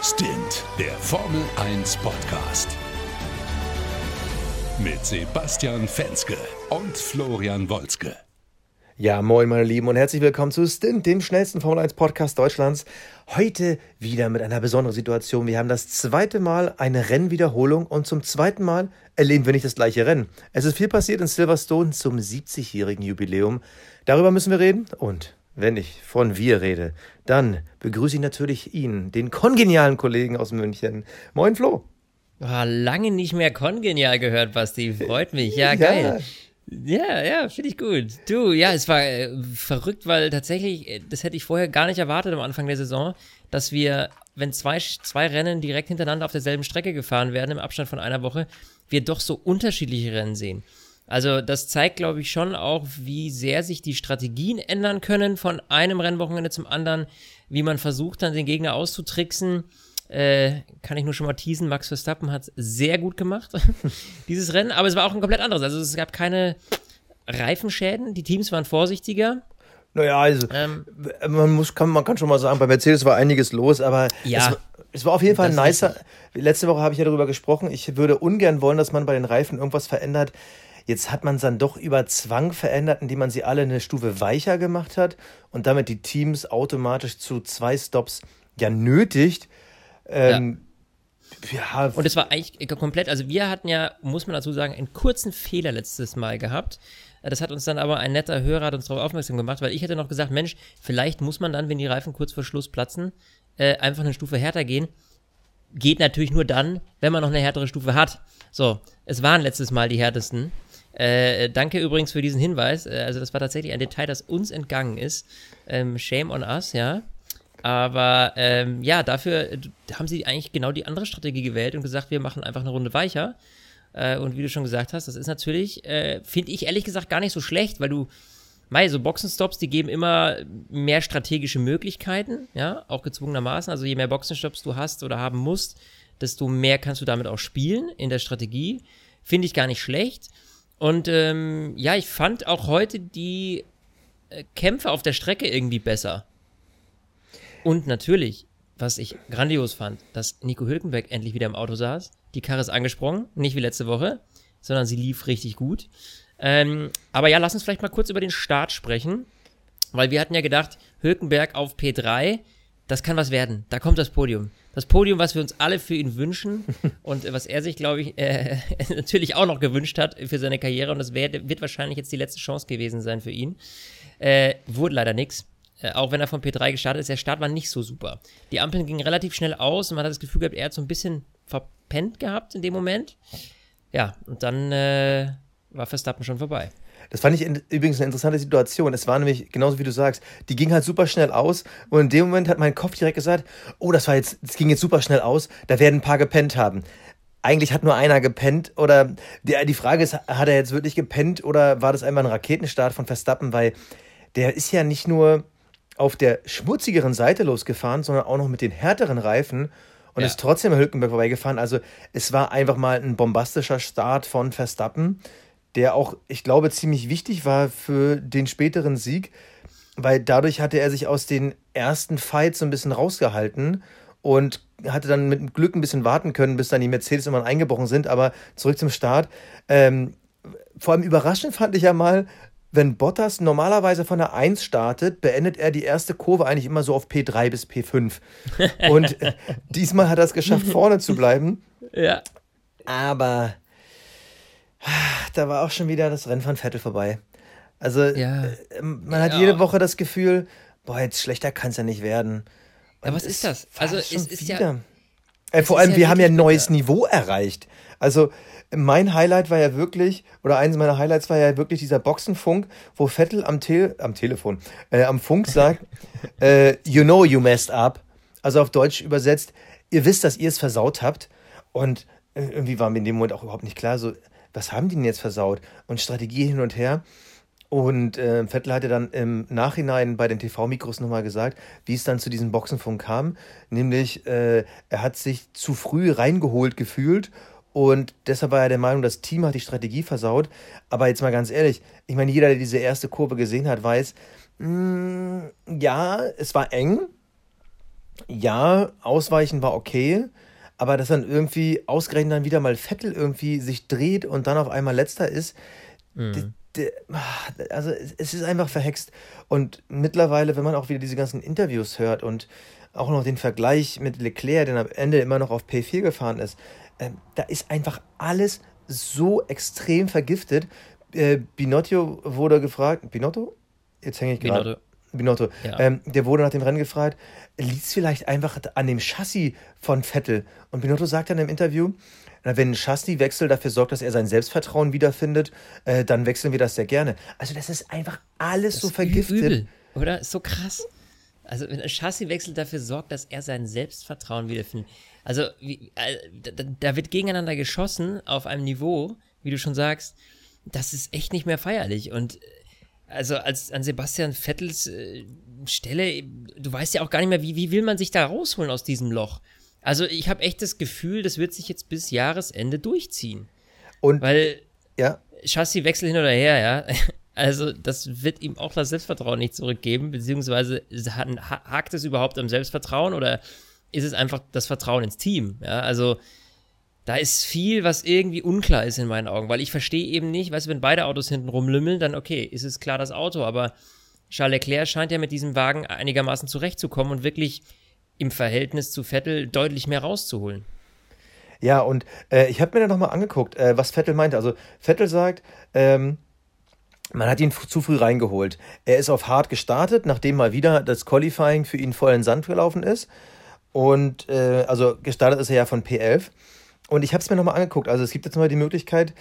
Stint, der Formel 1 Podcast. Mit Sebastian Fenske und Florian Wolzke. Ja, moin, meine Lieben, und herzlich willkommen zu Stint, dem schnellsten Formel 1 Podcast Deutschlands. Heute wieder mit einer besonderen Situation. Wir haben das zweite Mal eine Rennwiederholung und zum zweiten Mal erleben wir nicht das gleiche Rennen. Es ist viel passiert in Silverstone zum 70-jährigen Jubiläum. Darüber müssen wir reden und wenn ich von wir rede, dann begrüße ich natürlich ihn, den kongenialen Kollegen aus München. Moin, Flo. Oh, lange nicht mehr kongenial gehört, Basti. Freut mich. Ja, geil. Ja, ja, finde ich gut. Du, ja, es war äh, verrückt, weil tatsächlich, äh, das hätte ich vorher gar nicht erwartet am Anfang der Saison, dass wir, wenn zwei, zwei Rennen direkt hintereinander auf derselben Strecke gefahren werden, im Abstand von einer Woche, wir doch so unterschiedliche Rennen sehen. Also das zeigt, glaube ich, schon auch, wie sehr sich die Strategien ändern können von einem Rennwochenende zum anderen, wie man versucht dann den Gegner auszutricksen. Äh, kann ich nur schon mal teasen, Max Verstappen hat sehr gut gemacht, dieses Rennen, aber es war auch ein komplett anderes. Also es gab keine Reifenschäden, die Teams waren vorsichtiger. Naja, also ähm, man, muss, kann, man kann schon mal sagen, bei Mercedes war einiges los, aber ja, es, es war auf jeden Fall ein nicer. Letzte Woche habe ich ja darüber gesprochen, ich würde ungern wollen, dass man bei den Reifen irgendwas verändert, Jetzt hat man es dann doch über Zwang verändert, indem man sie alle eine Stufe weicher gemacht hat und damit die Teams automatisch zu zwei Stops ja nötigt. Ähm, ja. ja. Und es war eigentlich komplett, also wir hatten ja, muss man dazu sagen, einen kurzen Fehler letztes Mal gehabt. Das hat uns dann aber ein netter Hörer hat uns darauf aufmerksam gemacht, weil ich hätte noch gesagt, Mensch, vielleicht muss man dann, wenn die Reifen kurz vor Schluss platzen, äh, einfach eine Stufe härter gehen. Geht natürlich nur dann, wenn man noch eine härtere Stufe hat. So, es waren letztes Mal die härtesten. Äh, danke übrigens für diesen Hinweis. Äh, also, das war tatsächlich ein Detail, das uns entgangen ist. Ähm, shame on us, ja. Aber ähm, ja, dafür äh, haben sie eigentlich genau die andere Strategie gewählt und gesagt, wir machen einfach eine Runde weicher. Äh, und wie du schon gesagt hast, das ist natürlich, äh, finde ich ehrlich gesagt gar nicht so schlecht, weil du, mei, so Boxenstops, die geben immer mehr strategische Möglichkeiten, ja, auch gezwungenermaßen. Also je mehr Boxenstops du hast oder haben musst, desto mehr kannst du damit auch spielen in der Strategie. Finde ich gar nicht schlecht. Und ähm, ja, ich fand auch heute die äh, Kämpfe auf der Strecke irgendwie besser. Und natürlich, was ich grandios fand, dass Nico Hülkenberg endlich wieder im Auto saß. Die Karre ist angesprungen, nicht wie letzte Woche, sondern sie lief richtig gut. Ähm, aber ja, lass uns vielleicht mal kurz über den Start sprechen, weil wir hatten ja gedacht, Hülkenberg auf P3, das kann was werden. Da kommt das Podium das Podium, was wir uns alle für ihn wünschen und was er sich, glaube ich, äh, natürlich auch noch gewünscht hat für seine Karriere. Und das wär, wird wahrscheinlich jetzt die letzte Chance gewesen sein für ihn. Äh, wurde leider nichts. Äh, auch wenn er von P3 gestartet ist, der Start war nicht so super. Die Ampeln gingen relativ schnell aus und man hat das Gefühl gehabt, er hat so ein bisschen verpennt gehabt in dem Moment. Ja, und dann äh, war Verstappen schon vorbei. Das fand ich in, übrigens eine interessante Situation. Es war nämlich, genauso wie du sagst, die ging halt super schnell aus und in dem Moment hat mein Kopf direkt gesagt, oh, das war jetzt, das ging jetzt super schnell aus, da werden ein paar gepennt haben. Eigentlich hat nur einer gepennt oder die, die Frage ist, hat er jetzt wirklich gepennt oder war das einfach ein Raketenstart von Verstappen, weil der ist ja nicht nur auf der schmutzigeren Seite losgefahren, sondern auch noch mit den härteren Reifen und ja. ist trotzdem an Hülkenberg vorbeigefahren. Also es war einfach mal ein bombastischer Start von Verstappen der auch, ich glaube, ziemlich wichtig war für den späteren Sieg, weil dadurch hatte er sich aus den ersten Fights so ein bisschen rausgehalten und hatte dann mit Glück ein bisschen warten können, bis dann die Mercedes immer eingebrochen sind. Aber zurück zum Start. Ähm, vor allem überraschend fand ich ja mal, wenn Bottas normalerweise von der 1 startet, beendet er die erste Kurve eigentlich immer so auf P3 bis P5. Und diesmal hat er es geschafft, vorne zu bleiben. Ja. Aber da war auch schon wieder das Rennen von Vettel vorbei. Also ja. Äh, man hat ja. jede Woche das Gefühl, boah, jetzt schlechter kann es ja nicht werden. Und ja, was ist das? Also es ist wieder. ja. Äh, vor allem, ja wir haben ja ein neues Niveau erreicht. Also mein Highlight war ja wirklich, oder eines meiner Highlights war ja wirklich dieser Boxenfunk, wo Vettel am, Te am Telefon, äh, am Funk sagt, äh, you know you messed up. Also auf Deutsch übersetzt, ihr wisst, dass ihr es versaut habt. Und äh, irgendwie war mir in dem Moment auch überhaupt nicht klar, so, was haben die denn jetzt versaut? Und Strategie hin und her. Und äh, Vettel hatte dann im Nachhinein bei den TV-Mikros nochmal gesagt, wie es dann zu diesem Boxenfunk kam. Nämlich, äh, er hat sich zu früh reingeholt gefühlt und deshalb war er der Meinung, das Team hat die Strategie versaut. Aber jetzt mal ganz ehrlich, ich meine, jeder, der diese erste Kurve gesehen hat, weiß, mh, mm, ja, es war eng. ja, ausweichen war okay, aber dass dann irgendwie ausgerechnet dann wieder mal Vettel irgendwie sich dreht und dann auf einmal letzter ist, mhm. also es ist einfach verhext. Und mittlerweile, wenn man auch wieder diese ganzen Interviews hört und auch noch den Vergleich mit Leclerc, der am Ende immer noch auf P4 gefahren ist, äh, da ist einfach alles so extrem vergiftet. Äh, Binotto wurde gefragt, Binotto? Jetzt hänge ich gerade. Binotto. Ja. Ähm, der wurde nach dem Rennen gefragt, liegt es vielleicht einfach an dem Chassis von Vettel? Und Binotto sagt dann im Interview, wenn ein Chassiswechsel dafür sorgt, dass er sein Selbstvertrauen wiederfindet, äh, dann wechseln wir das sehr gerne. Also das ist einfach alles das so vergiftet. Übel, oder? Ist so krass. Also wenn ein Chassiswechsel dafür sorgt, dass er sein Selbstvertrauen wiederfindet. Also wie, äh, da, da wird gegeneinander geschossen auf einem Niveau, wie du schon sagst, das ist echt nicht mehr feierlich. Und äh, also als an Sebastian Vettels äh, Stelle, du weißt ja auch gar nicht mehr, wie, wie will man sich da rausholen aus diesem Loch. Also ich habe echt das Gefühl, das wird sich jetzt bis Jahresende durchziehen. Und weil ja. Chassiswechsel hin oder her, ja. Also das wird ihm auch das Selbstvertrauen nicht zurückgeben, beziehungsweise hakt es überhaupt am Selbstvertrauen oder ist es einfach das Vertrauen ins Team? Ja, also da ist viel, was irgendwie unklar ist in meinen Augen, weil ich verstehe eben nicht, weißt du, wenn beide Autos hinten rumlümmeln, dann okay, ist es klar das Auto, aber Charles Leclerc scheint ja mit diesem Wagen einigermaßen zurechtzukommen und wirklich im Verhältnis zu Vettel deutlich mehr rauszuholen. Ja, und äh, ich habe mir dann nochmal angeguckt, äh, was Vettel meinte. Also Vettel sagt, ähm, man hat ihn zu früh reingeholt. Er ist auf hart gestartet, nachdem mal wieder das Qualifying für ihn voll in den Sand gelaufen ist. Und äh, also gestartet ist er ja von P11. Und ich habe es mir nochmal angeguckt. Also es gibt jetzt mal die Möglichkeit,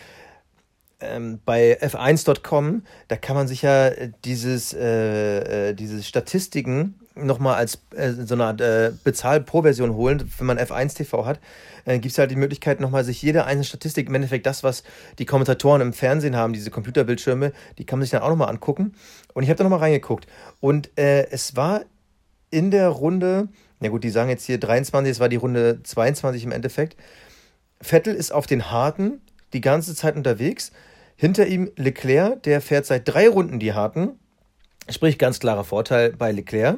ähm, bei f1.com, da kann man sich ja dieses, äh, äh, diese Statistiken nochmal als äh, so eine Art äh, Bezahl-Pro-Version holen, wenn man F1 TV hat, äh, gibt es halt die Möglichkeit, nochmal sich jede einzelne Statistik, im Endeffekt das, was die Kommentatoren im Fernsehen haben, diese Computerbildschirme, die kann man sich dann auch nochmal angucken. Und ich habe da nochmal reingeguckt. Und äh, es war in der Runde, na gut, die sagen jetzt hier 23, es war die Runde 22 im Endeffekt. Vettel ist auf den Harten die ganze Zeit unterwegs. Hinter ihm Leclerc, der fährt seit drei Runden die Harten. Sprich, ganz klarer Vorteil bei Leclerc.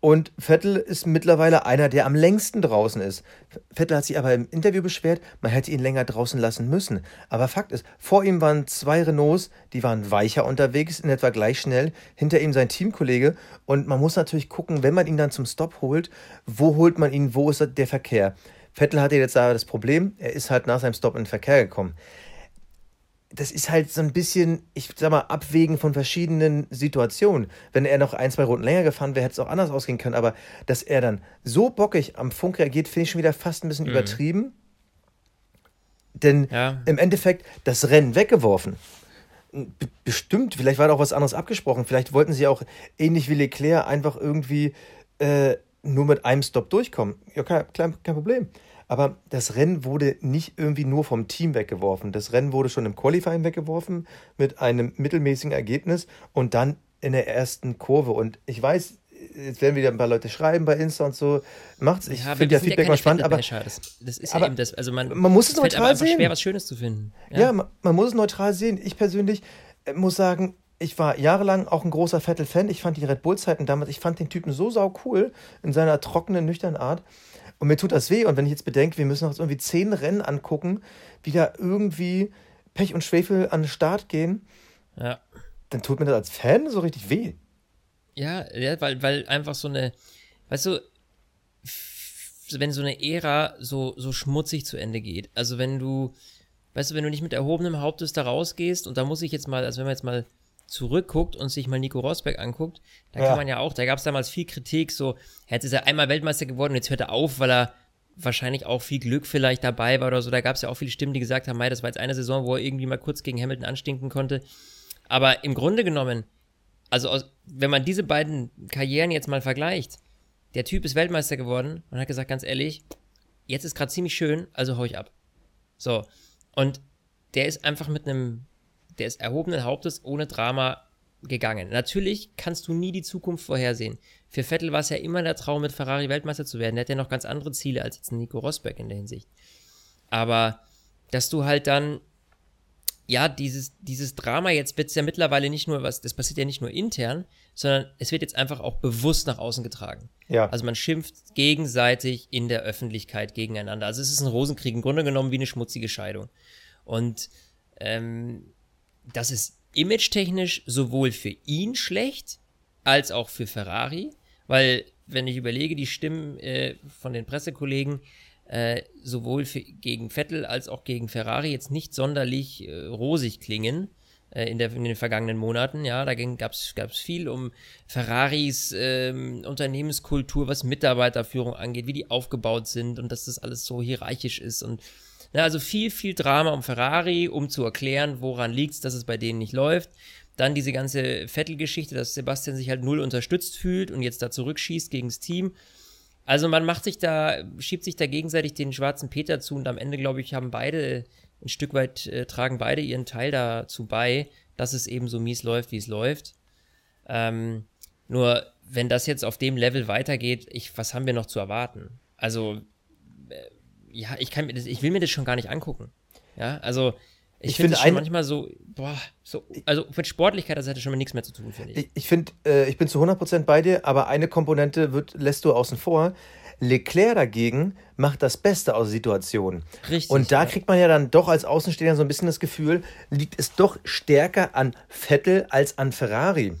Und Vettel ist mittlerweile einer, der am längsten draußen ist. Vettel hat sich aber im Interview beschwert, man hätte ihn länger draußen lassen müssen. Aber Fakt ist, vor ihm waren zwei Renaults, die waren weicher unterwegs, in etwa gleich schnell. Hinter ihm sein Teamkollege. Und man muss natürlich gucken, wenn man ihn dann zum Stop holt, wo holt man ihn, wo ist der Verkehr? Vettel hatte jetzt aber das Problem, er ist halt nach seinem Stop in den Verkehr gekommen das ist halt so ein bisschen, ich sag mal, Abwägen von verschiedenen Situationen. Wenn er noch ein, zwei Runden länger gefahren wäre, hätte es auch anders ausgehen können. Aber dass er dann so bockig am Funk reagiert, finde ich schon wieder fast ein bisschen mhm. übertrieben. Denn ja. im Endeffekt das Rennen weggeworfen. bestimmt, vielleicht war da auch was anderes abgesprochen. Vielleicht wollten sie auch ähnlich wie Leclerc einfach irgendwie äh, nur mit einem Stop durchkommen. Ja, kein, kein, kein Problem. Aber das Rennen wurde nicht irgendwie nur vom Team weggeworfen. Das Rennen wurde schon im Qualifying weggeworfen mit einem mittelmäßigen Ergebnis und dann in der ersten Kurve. Und ich weiß, jetzt werden wieder ein paar Leute schreiben bei Insta und so. Macht's. Ich ja, finde ja Feedback ja mal spannend, aber das, das ist ja eben das. Also man, man muss es neutral sehen. schwer, was Schönes zu finden. Ja, ja man, man, muss es neutral sehen. Ich persönlich äh, muss sagen, ich war jahrelang auch ein großer Vettel-Fan. Ich fand die Red Bull-Zeiten damals, ich fand den Typen so sau cool in seiner trockenen, nüchternen Art. Und mir tut das weh. Und wenn ich jetzt bedenke, wir müssen uns irgendwie zehn Rennen angucken, wie da irgendwie Pech und Schwefel an den Start gehen, ja. dann tut mir das als Fan so richtig weh. Ja, ja weil, weil einfach so eine, weißt du, wenn so eine Ära so, so schmutzig zu Ende geht, also wenn du, weißt du, wenn du nicht mit erhobenem Hauptes da rausgehst, und da muss ich jetzt mal, also wenn wir jetzt mal zurückguckt und sich mal Nico Rosberg anguckt, da ja. kann man ja auch, da gab es damals viel Kritik, so, jetzt ist er einmal Weltmeister geworden und jetzt hört er auf, weil er wahrscheinlich auch viel Glück vielleicht dabei war oder so. Da gab es ja auch viele Stimmen, die gesagt haben, Mei, das war jetzt eine Saison, wo er irgendwie mal kurz gegen Hamilton anstinken konnte. Aber im Grunde genommen, also aus, wenn man diese beiden Karrieren jetzt mal vergleicht, der Typ ist Weltmeister geworden und hat gesagt, ganz ehrlich, jetzt ist gerade ziemlich schön, also hau ich ab. So. Und der ist einfach mit einem der ist erhobenen Hauptes ohne Drama gegangen. Natürlich kannst du nie die Zukunft vorhersehen. Für Vettel war es ja immer der Traum, mit Ferrari Weltmeister zu werden. Der hat ja noch ganz andere Ziele als jetzt Nico Rosberg in der Hinsicht. Aber dass du halt dann ja, dieses, dieses Drama jetzt wird es ja mittlerweile nicht nur was, das passiert ja nicht nur intern, sondern es wird jetzt einfach auch bewusst nach außen getragen. Ja. Also man schimpft gegenseitig in der Öffentlichkeit gegeneinander. Also es ist ein Rosenkrieg, im Grunde genommen wie eine schmutzige Scheidung. Und ähm, das ist image-technisch sowohl für ihn schlecht, als auch für Ferrari, weil wenn ich überlege, die Stimmen äh, von den Pressekollegen, äh, sowohl für, gegen Vettel als auch gegen Ferrari jetzt nicht sonderlich äh, rosig klingen äh, in, der, in den vergangenen Monaten. Ja, da gab es viel um Ferraris ähm, Unternehmenskultur, was Mitarbeiterführung angeht, wie die aufgebaut sind und dass das alles so hierarchisch ist und ja, also viel, viel Drama um Ferrari, um zu erklären, woran liegt es, dass es bei denen nicht läuft. Dann diese ganze Vettel-Geschichte, dass Sebastian sich halt null unterstützt fühlt und jetzt da zurückschießt gegen das Team. Also man macht sich da, schiebt sich da gegenseitig den schwarzen Peter zu und am Ende, glaube ich, haben beide ein Stück weit, äh, tragen beide ihren Teil dazu bei, dass es eben so mies läuft, wie es läuft. Ähm, nur, wenn das jetzt auf dem Level weitergeht, ich, was haben wir noch zu erwarten? Also, ja, ich kann mir das, ich will mir das schon gar nicht angucken. Ja, also, ich, ich finde es manchmal so, boah, so, also mit Sportlichkeit, das hätte schon mal nichts mehr zu tun, finde ich. Ich, ich finde, äh, ich bin zu 100% bei dir, aber eine Komponente wird, lässt du außen vor. Leclerc dagegen macht das Beste aus der Situation. Richtig. Und da ja. kriegt man ja dann doch als Außenstehender so ein bisschen das Gefühl, liegt es doch stärker an Vettel als an Ferrari.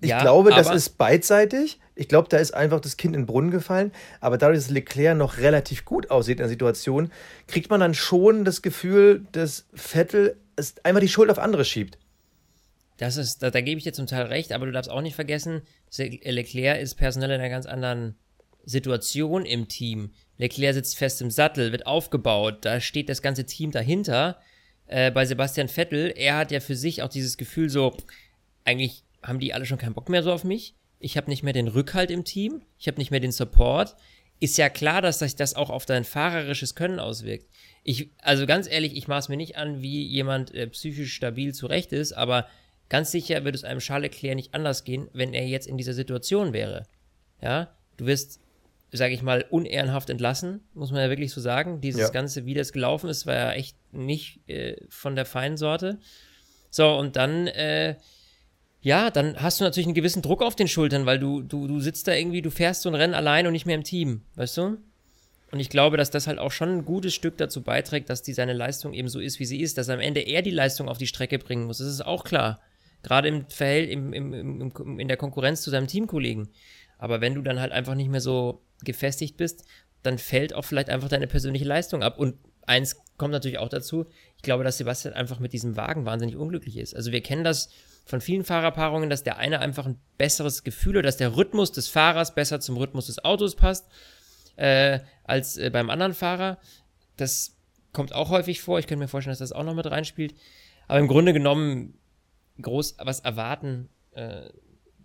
Ich ja, glaube, das ist beidseitig. Ich glaube, da ist einfach das Kind in den Brunnen gefallen. Aber dadurch, dass Leclerc noch relativ gut aussieht in der Situation, kriegt man dann schon das Gefühl, dass Vettel es einfach die Schuld auf andere schiebt. Das ist, da, da gebe ich dir zum Teil recht, aber du darfst auch nicht vergessen, Leclerc ist personell in einer ganz anderen Situation im Team. Leclerc sitzt fest im Sattel, wird aufgebaut, da steht das ganze Team dahinter. Äh, bei Sebastian Vettel, er hat ja für sich auch dieses Gefühl so, eigentlich haben die alle schon keinen Bock mehr so auf mich ich habe nicht mehr den Rückhalt im Team, ich habe nicht mehr den Support, ist ja klar, dass sich das auch auf dein fahrerisches Können auswirkt. Ich, also ganz ehrlich, ich maß mir nicht an, wie jemand äh, psychisch stabil zurecht ist, aber ganz sicher wird es einem Charles Leclerc nicht anders gehen, wenn er jetzt in dieser Situation wäre. Ja, du wirst, sage ich mal, unehrenhaft entlassen, muss man ja wirklich so sagen. Dieses ja. Ganze, wie das gelaufen ist, war ja echt nicht äh, von der feinen Sorte. So, und dann, äh, ja, dann hast du natürlich einen gewissen Druck auf den Schultern, weil du, du, du sitzt da irgendwie, du fährst so ein Rennen allein und nicht mehr im Team, weißt du? Und ich glaube, dass das halt auch schon ein gutes Stück dazu beiträgt, dass die seine Leistung eben so ist, wie sie ist, dass am Ende er die Leistung auf die Strecke bringen muss. Das ist auch klar. Gerade im Verhältnis, im, im, im, in der Konkurrenz zu seinem Teamkollegen. Aber wenn du dann halt einfach nicht mehr so gefestigt bist, dann fällt auch vielleicht einfach deine persönliche Leistung ab. Und eins kommt natürlich auch dazu, ich glaube, dass Sebastian einfach mit diesem Wagen wahnsinnig unglücklich ist. Also wir kennen das von vielen Fahrerpaarungen, dass der eine einfach ein besseres Gefühl oder dass der Rhythmus des Fahrers besser zum Rhythmus des Autos passt äh, als äh, beim anderen Fahrer. Das kommt auch häufig vor. Ich könnte mir vorstellen, dass das auch noch mit reinspielt. Aber im Grunde genommen groß was erwarten äh,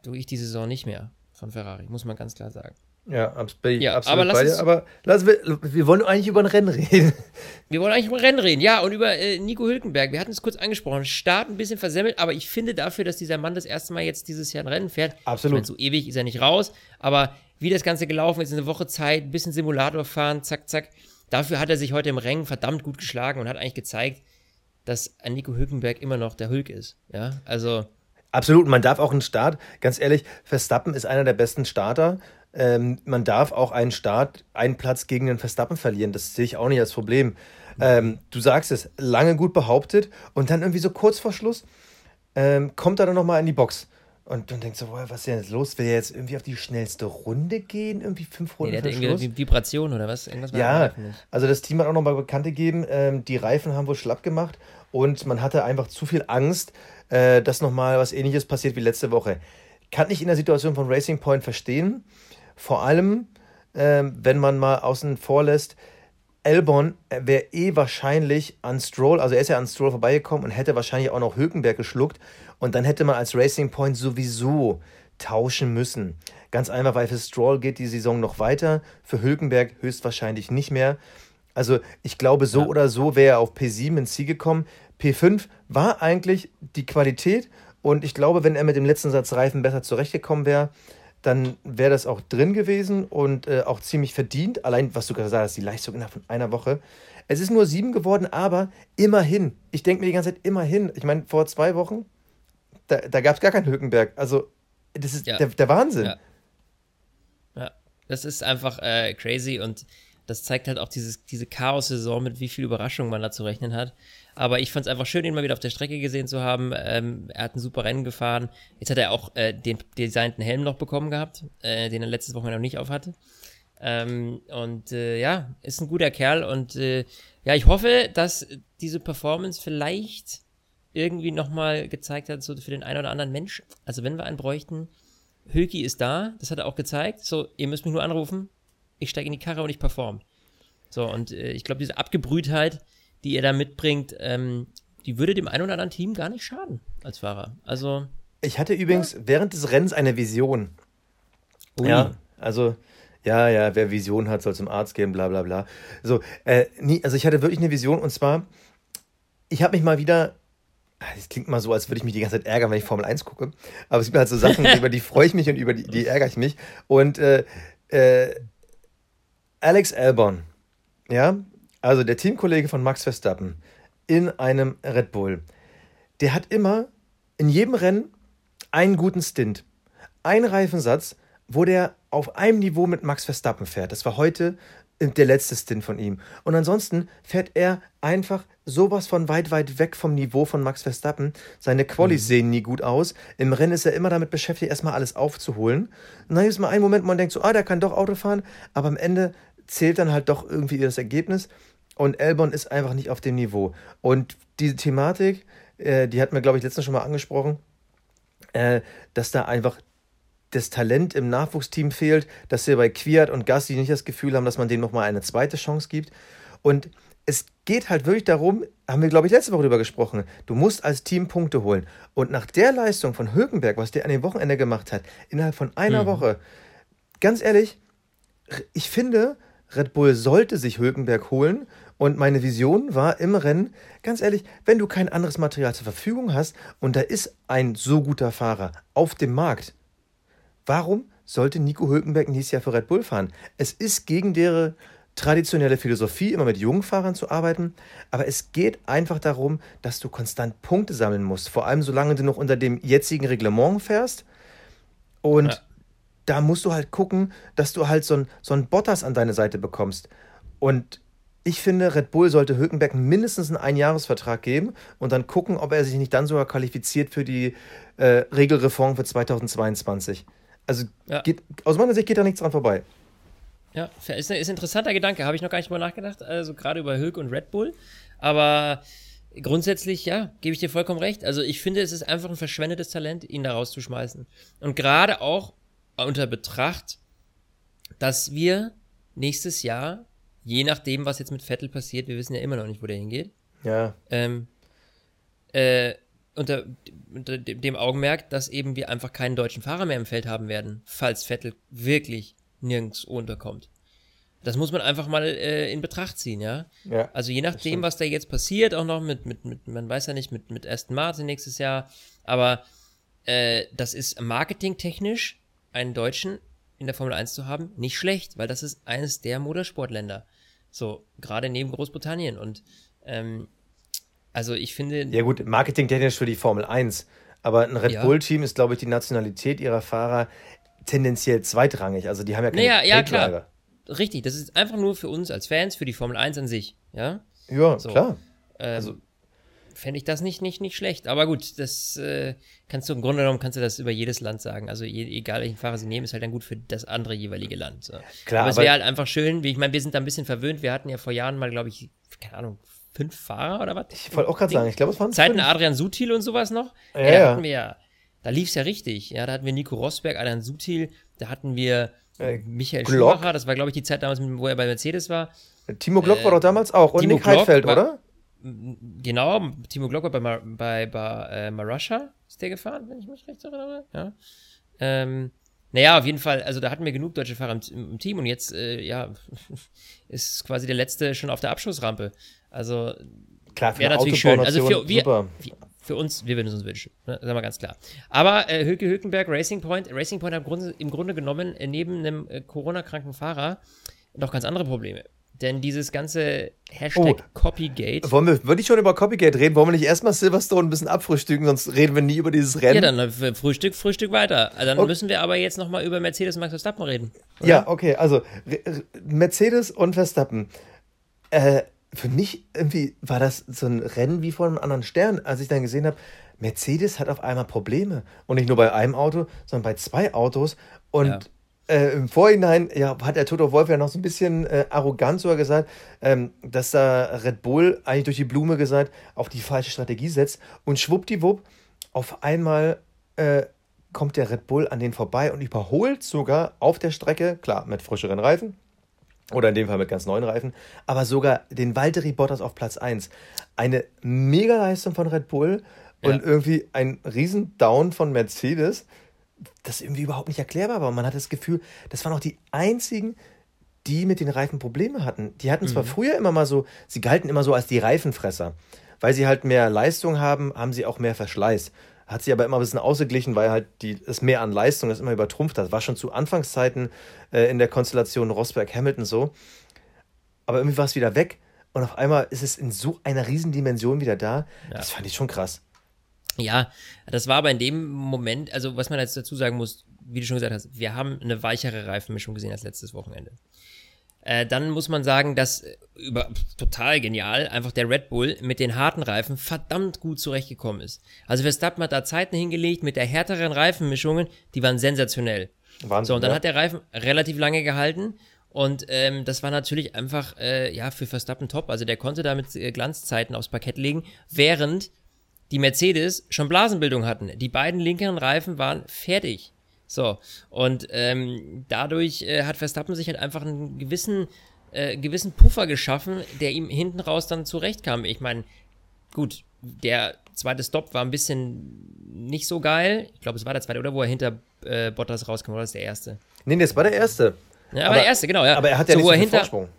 tue ich die Saison nicht mehr von Ferrari, muss man ganz klar sagen. Ja, absolut, ja, absolut aber bei dir. Aber lass, wir, wir wollen eigentlich über ein Rennen reden. Wir wollen eigentlich über ein Rennen reden, ja, und über äh, Nico Hülkenberg. Wir hatten es kurz angesprochen. Start ein bisschen versemmelt, aber ich finde dafür, dass dieser Mann das erste Mal jetzt dieses Jahr ein Rennen fährt. Absolut. Ich mein, so ewig ist er nicht raus, aber wie das Ganze gelaufen ist, eine Woche Zeit, ein bisschen Simulator fahren, zack, zack. Dafür hat er sich heute im Rennen verdammt gut geschlagen und hat eigentlich gezeigt, dass ein Nico Hülkenberg immer noch der Hülk ist. Ja, also. Absolut, man darf auch einen Start, ganz ehrlich, Verstappen ist einer der besten Starter ähm, man darf auch einen Start, einen Platz gegen den Verstappen verlieren. Das sehe ich auch nicht als Problem. Ähm, du sagst es, lange gut behauptet und dann irgendwie so kurz vor Schluss ähm, kommt er dann nochmal in die Box. Und dann denkst du, boah, was ist denn jetzt los? Will er jetzt irgendwie auf die schnellste Runde gehen? Irgendwie fünf Runden nee, der hat irgendwie Vibration oder was? Irgendwas ja, also das Team hat auch nochmal bekannt gegeben, ähm, die Reifen haben wohl schlapp gemacht und man hatte einfach zu viel Angst, äh, dass nochmal was ähnliches passiert wie letzte Woche. Kann ich in der Situation von Racing Point verstehen. Vor allem, äh, wenn man mal außen vor lässt, Albon wäre eh wahrscheinlich an Stroll, also er ist ja an Stroll vorbeigekommen und hätte wahrscheinlich auch noch Hülkenberg geschluckt und dann hätte man als Racing Point sowieso tauschen müssen. Ganz einfach, weil für Stroll geht die Saison noch weiter, für Hülkenberg höchstwahrscheinlich nicht mehr. Also ich glaube, so ja. oder so wäre er auf P7 ins Ziel gekommen. P5 war eigentlich die Qualität und ich glaube, wenn er mit dem letzten Satz Reifen besser zurechtgekommen wäre, dann wäre das auch drin gewesen und äh, auch ziemlich verdient. Allein, was du gerade sagst, die Leistung innerhalb von einer Woche. Es ist nur sieben geworden, aber immerhin. Ich denke mir die ganze Zeit immerhin. Ich meine, vor zwei Wochen, da, da gab es gar keinen Hülkenberg. Also, das ist Ja. der, der Wahnsinn. Ja. Ja, das ist einfach äh, crazy und das zeigt halt auch dieses, diese Chaos-Saison, mit wie viel Überraschung man da zu rechnen hat. Aber ich fand es einfach schön, ihn mal wieder auf der Strecke gesehen zu haben. Ähm, er hat ein super Rennen gefahren. Jetzt hat er auch äh, den designten Helm noch bekommen gehabt, äh, den er letztes Wochenende noch nicht auf hatte. Ähm, und äh, ja, ist ein guter Kerl und äh, ja, ich hoffe, dass diese Performance vielleicht irgendwie nochmal gezeigt hat, so für den einen oder anderen Mensch. Also wenn wir einen bräuchten, Hülki ist da, das hat er auch gezeigt. So, ihr müsst mich nur anrufen, ich steige in die Karre und ich perform. So, und äh, ich glaube, diese Abgebrühtheit, die er da mitbringt, ähm, die würde dem einen oder anderen Team gar nicht schaden als Fahrer. Also, Ich hatte übrigens während des Rennens eine Vision. ui. Ja, also, ja, ja, wer Vision hat, soll zum Arzt gehen, bla bla bla. So, äh, nie, also ich hatte wirklich eine Vision und zwar, ich habe mich mal wieder, ah, das klingt mal so, als würde ich mich die ganze Zeit ärgern, wenn ich Formel 1 gucke, aber es gibt halt so Sachen, über die freue ich mich und über die, die ärgere ich mich. Und äh, äh, Alex Albon, ja, also der Teamkollege von Max Verstappen in einem Red Bull, der hat immer in jedem Rennen einen guten Stint, einen Reifensatz, wo der auf einem Niveau mit Max Verstappen fährt. Das war heute der letzte Stint von ihm. Und ansonsten fährt er einfach sowas von weit, weit weg vom Niveau von Max Verstappen. Seine Qualis sehen nie gut aus. Im Rennen ist er immer damit beschäftigt, erstmal alles aufzuholen. Und dann ist mal ein Moment, wo man denkt so, ah, der kann doch Auto fahren. Aber am Ende zählt dann halt doch irgendwie das Ergebnis. Und Albon ist einfach nicht auf dem Niveau. Und diese Thematik, äh, die hatten wir, glaube ich, letztens schon mal angesprochen, äh, dass da einfach das Talent im Nachwuchsteam fehlt, dass wir bei Quiert und Gassi nicht das Gefühl haben, dass man denen nochmal eine zweite Chance gibt. Und es geht halt wirklich darum, haben wir, glaube ich, letzte Woche darüber gesprochen, du musst als Team Punkte holen. Und nach der Leistung von Hülkenberg, was der an dem Wochenende gemacht hat, innerhalb von einer Woche, ganz ehrlich, ich finde, Red Bull sollte sich Hülkenberg holen. Und meine Vision war im Rennen, ganz ehrlich, wenn du kein anderes Material zur Verfügung hast und da ist ein so guter Fahrer auf dem Markt, warum sollte Nico Hülkenberg nächstes Jahr für Red Bull fahren? Es ist gegen deren traditionelle Philosophie, immer mit jungen Fahrern zu arbeiten, aber es geht einfach darum, dass du konstant Punkte sammeln musst, vor allem solange du noch unter dem jetzigen Reglement fährst. Und Ja. da musst du halt gucken, dass du halt so ein, so ein Bottas an deine Seite bekommst. Und ich finde, Red Bull sollte Hülkenberg mindestens einen Einjahresvertrag geben und dann gucken, ob er sich nicht dann sogar qualifiziert für die äh, Regelreform für 2022. Also Ja. geht, aus meiner Sicht geht da nichts dran vorbei. Ja, ist, ein- ist ein interessanter Gedanke. Habe ich noch gar nicht drüber nachgedacht. Also gerade über Hülk und Red Bull. Aber grundsätzlich, ja, gebe ich dir vollkommen recht. Also ich finde, es ist einfach ein verschwendetes Talent, ihn da rauszuschmeißen. Und gerade auch unter Betracht, dass wir nächstes Jahr, je nachdem, was jetzt mit Vettel passiert, wir wissen ja immer noch nicht, wo der hingeht, Ja, ähm, äh, unter, unter dem Augenmerk, dass eben wir einfach keinen deutschen Fahrer mehr im Feld haben werden, falls Vettel wirklich nirgends unterkommt. Das muss man einfach mal äh, in Betracht ziehen, ja. ja. Also je nachdem, was da jetzt passiert, auch noch mit, mit, mit man weiß ja nicht, mit, mit Aston Martin nächstes Jahr, aber äh, das ist marketingtechnisch einen Deutschen in der Formel 1 zu haben, nicht schlecht, weil das ist eines der Motorsportländer. So, gerade neben Großbritannien. Und ähm, also ich finde, Ja gut, marketingtechnisch für die Formel 1. Aber ein Red Ja. Bull-Team ist, glaube ich, die Nationalität ihrer Fahrer tendenziell zweitrangig. Also die haben ja keine Naja, ja, Geldlager. richtig, das ist einfach nur für uns als Fans, für die Formel 1 an sich, ja. Ja, So. klar. Ähm, Also- fände ich das nicht, nicht, nicht schlecht. Aber gut, das äh, kannst du im Grunde genommen kannst du das über jedes Land sagen. Also je, egal welchen Fahrer sie nehmen, ist halt dann gut für das andere jeweilige Land. So. Klar, aber es aber- wäre halt einfach schön, wie ich meine, wir sind da ein bisschen verwöhnt. Wir hatten ja vor Jahren mal, glaube ich, keine Ahnung, fünf Fahrer oder was? Ich wollte auch gerade sagen, ich glaube, es waren Zeiten fünf. Adrian Sutil und sowas noch. Ja, Ey, da ja. hatten wir ja, da lief es ja richtig. Ja, da hatten wir Nico Rosberg, Adrian Sutil, da hatten wir Äh, Michael Glock. Schumacher, das war, glaube ich, die Zeit damals, wo er bei Mercedes war. Timo Glock war doch damals auch. Und Timo Nick Glock Heidfeld, war- oder? Genau, Timo Glock war bei, Mar bei, bei äh, Marussia, ist der gefahren, wenn ich mich recht erinnere. Ja. Ähm, naja, auf jeden Fall, also da hatten wir genug deutsche Fahrer im, im Team und jetzt, äh, ja, ist quasi der letzte schon auf der Abschussrampe. Also wäre natürlich schön. Also für, wir, super. wir- für uns, wir würden es uns wünschen, ne? sagen wir ganz klar. Aber äh, Hülke Hülkenberg, Racing Point, Racing Point hat im Grunde, im Grunde genommen äh, neben einem äh, Corona-kranken Fahrer noch ganz andere Probleme. Denn dieses ganze Hashtag oh. Copygate. Wollen wir wirklich schon über Copygate reden? Wollen wir nicht erstmal Silverstone ein bisschen abfrühstücken, sonst reden wir nie über dieses Rennen? Ja, dann äh, Frühstück, Frühstück weiter. Also dann okay. müssen wir aber jetzt nochmal über Mercedes und Max Verstappen reden. Oder? Ja, okay, also Mercedes und Verstappen. Äh, für mich irgendwie war das so ein Rennen wie vor einem anderen Stern, als ich dann gesehen habe, Mercedes hat auf einmal Probleme. Und nicht nur bei einem Auto, sondern bei zwei Autos. Und ja. Äh, im Vorhinein ja, hat der Toto Wolf ja noch so ein bisschen äh, arrogant sogar gesagt, ähm, dass da Red Bull eigentlich durch die Blume gesagt auf die falsche Strategie setzt. Und schwuppdiwupp, auf einmal äh, kommt der Red Bull an den vorbei und überholt sogar auf der Strecke, klar, mit frischeren Reifen, oder in dem Fall mit ganz neuen Reifen, aber sogar den Valtteri Bottas auf Platz 1. Eine Mega-Leistung von Red Bull und ja. irgendwie ein Riesen-Down von Mercedes, das irgendwie überhaupt nicht erklärbar war. Und man hat das Gefühl, das waren auch die einzigen, die mit den Reifen Probleme hatten. Die hatten zwar mhm. früher immer mal so, sie galten immer so als die Reifenfresser. Weil sie halt mehr Leistung haben, haben sie auch mehr Verschleiß. Hat sie aber immer ein bisschen ausgeglichen, weil halt die, es mehr an Leistung das immer übertrumpft hat. War schon zu Anfangszeiten äh, in der Konstellation Rosberg-Hamilton so. Aber irgendwie war es wieder weg. Und auf einmal ist es in so einer Riesendimension wieder da. Ja. Das fand ich schon krass. Ja, das war aber in dem Moment, also was man jetzt dazu sagen muss, wie du schon gesagt hast, wir haben eine weichere Reifenmischung gesehen als letztes Wochenende. Äh, dann muss man sagen, dass äh, über total genial einfach der Red Bull mit den harten Reifen verdammt gut zurechtgekommen ist. Also Verstappen hat da Zeiten hingelegt mit der härteren Reifenmischungen, die waren sensationell. Wahnsinn, so, und dann ja. hat der Reifen relativ lange gehalten und ähm, das war natürlich einfach äh, ja für Verstappen top. Also der konnte damit äh, Glanzzeiten aufs Parkett legen, während die Mercedes schon Blasenbildung hatten. Die beiden linkeren Reifen waren fertig. So, und ähm, dadurch äh, hat Verstappen sich halt einfach einen gewissen, äh, gewissen Puffer geschaffen, der ihm hinten raus dann zurechtkam. Ich meine, gut, der zweite Stop war ein bisschen nicht so geil. Ich glaube, es war der zweite, oder wo er hinter äh, Bottas rauskam, oder das der erste? Nee, das war der erste. Ja, aber, aber der erste, genau, ja. Aber er hat ja so, nicht so einen hinter, Vorsprung.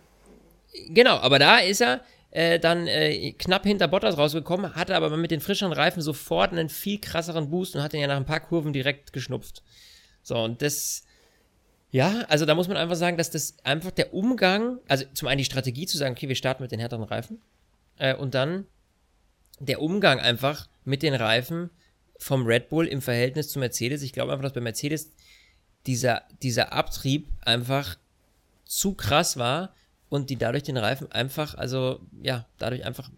Genau, aber da ist er, äh, dann äh, knapp hinter Bottas rausgekommen, hatte aber mit den frischeren Reifen sofort einen viel krasseren Boost und hat ihn ja nach ein paar Kurven direkt geschnupft. So, und das, ja, also da muss man einfach sagen, dass das einfach der Umgang, also zum einen die Strategie zu sagen, okay, wir starten mit den härteren Reifen äh, und dann der Umgang einfach mit den Reifen vom Red Bull im Verhältnis zu Mercedes. Ich glaube einfach, dass bei Mercedes dieser, dieser Abtrieb einfach zu krass war und die dadurch den Reifen einfach, also ja, dadurch einfach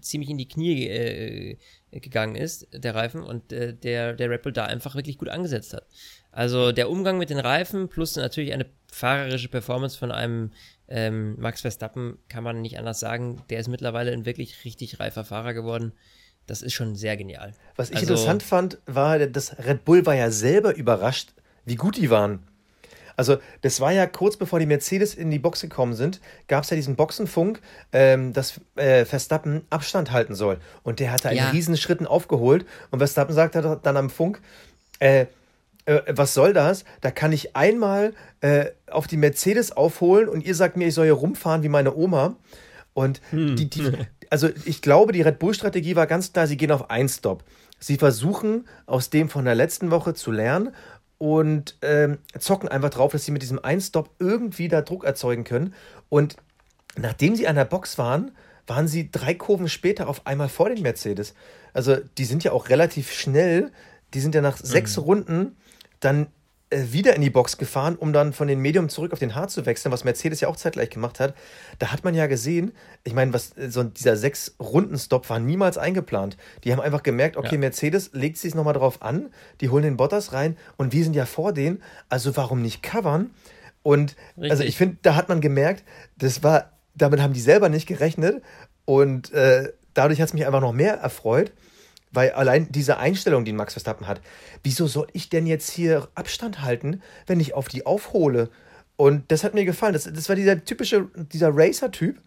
ziemlich in die Knie äh, gegangen ist, der Reifen, und äh, der, der Red Bull da einfach wirklich gut angesetzt hat. Also der Umgang mit den Reifen plus natürlich eine fahrerische Performance von einem ähm, Max Verstappen kann man nicht anders sagen. Der ist mittlerweile ein wirklich richtig reifer Fahrer geworden. Das ist schon sehr genial. Was ich also, interessant fand, war, dass Red Bull war ja selber überrascht, wie gut die waren. Also, das war ja kurz bevor die Mercedes in die Box gekommen sind, gab es ja diesen Boxenfunk, ähm, dass äh, Verstappen Abstand halten soll. Und der hat da ja. in Riesenschritten aufgeholt. Und Verstappen sagt dann am Funk, äh, äh, was soll das? Da kann ich einmal äh, auf die Mercedes aufholen und ihr sagt mir, ich soll hier rumfahren wie meine Oma. Und hm. die, die, also ich glaube, die Red Bull-Strategie war ganz klar, sie gehen auf einen Stop. Sie versuchen aus dem von der letzten Woche zu lernen und ähm, zocken einfach drauf, dass sie mit diesem Einstop irgendwie da Druck erzeugen können. Und nachdem sie an der Box waren, waren sie drei Kurven später auf einmal vor den Mercedes. Also die sind ja auch relativ schnell. Die sind ja nach mhm. sechs Runden dann wieder in die Box gefahren, um dann von den Medium zurück auf den Hard zu wechseln, was Mercedes ja auch zeitgleich gemacht hat. Da hat man ja gesehen, ich meine, was äh, so dieser sechs Runden Stop war niemals eingeplant. Die haben einfach gemerkt, okay, ja. Mercedes legt sich nochmal drauf an, die holen den Bottas rein und wir sind ja vor denen, also warum nicht covern? Und Richtig. also ich finde, da hat man gemerkt, das war, damit haben die selber nicht gerechnet und äh, dadurch hat es mich einfach noch mehr erfreut. Weil allein diese Einstellung, die Max Verstappen hat, wieso soll ich denn jetzt hier Abstand halten, wenn ich auf die aufhole? Und das hat mir gefallen. Das, das war dieser typische, dieser Racer-Typ,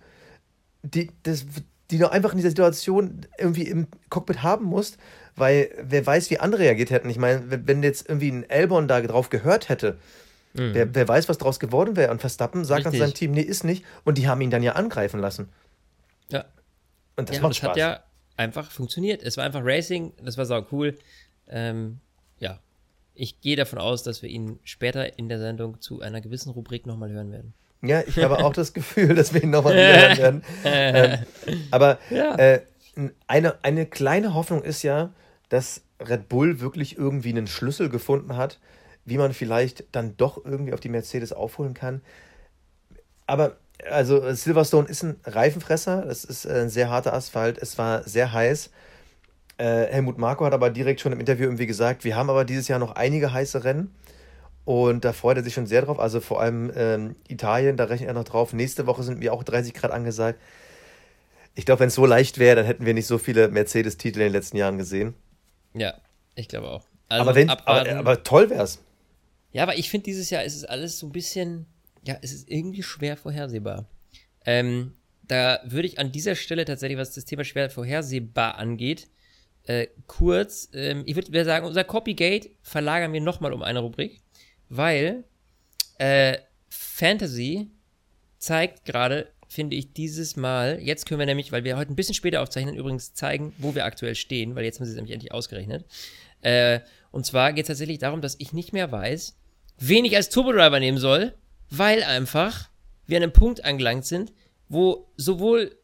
die, das, die du einfach in dieser Situation irgendwie im Cockpit haben musst, weil wer weiß, wie andere reagiert hätten. Ich meine, wenn jetzt irgendwie ein Elbon da drauf gehört hätte, mhm. wer, wer weiß, was draus geworden wäre. Und Verstappen sagt Richtig. dann seinem Team, nee, ist nicht. Und die haben ihn dann ja angreifen lassen. Ja. Und das ja, macht das Spaß. Hat ja einfach funktioniert. Es war einfach Racing, das war sau cool. Ähm, ja, ich gehe davon aus, dass wir ihn später in der Sendung zu einer gewissen Rubrik nochmal hören werden. Ja, ich habe auch das Gefühl, dass wir ihn nochmal hören werden. ähm, aber ja. äh, eine, eine kleine Hoffnung ist ja, dass Red Bull wirklich irgendwie einen Schlüssel gefunden hat, wie man vielleicht dann doch irgendwie auf die Mercedes aufholen kann. Aber also Silverstone ist ein Reifenfresser, das ist ein sehr harter Asphalt, es war sehr heiß. Äh, Helmut Marko hat aber direkt schon im Interview irgendwie gesagt, wir haben aber dieses Jahr noch einige heiße Rennen. Und da freut er sich schon sehr drauf. Also vor allem ähm, Italien, da rechnet er noch drauf. Nächste Woche sind wir auch 30 Grad angesagt. Ich glaube, wenn es so leicht wäre, dann hätten wir nicht so viele Mercedes-Titel in den letzten Jahren gesehen. Ja, ich glaube auch. Also aber, wenn, aber, aber toll wäre es. Ja, aber ich finde, dieses Jahr ist es alles so ein bisschen, ja, es ist irgendwie schwer vorhersehbar. Ähm, da würde ich an dieser Stelle tatsächlich, was das Thema schwer vorhersehbar angeht, äh, kurz, ähm, ich würde sagen, unser Copygate verlagern wir nochmal um eine Rubrik weil äh, Fantasy zeigt gerade, finde ich, dieses Mal, jetzt können wir nämlich, weil wir heute ein bisschen später aufzeichnen, übrigens zeigen, wo wir aktuell stehen, weil jetzt haben sie es nämlich endlich ausgerechnet. Äh, und zwar geht es tatsächlich darum, dass ich nicht mehr weiß, wen ich als Turbodriver nehmen soll, weil einfach wir an einem Punkt angelangt sind, wo sowohl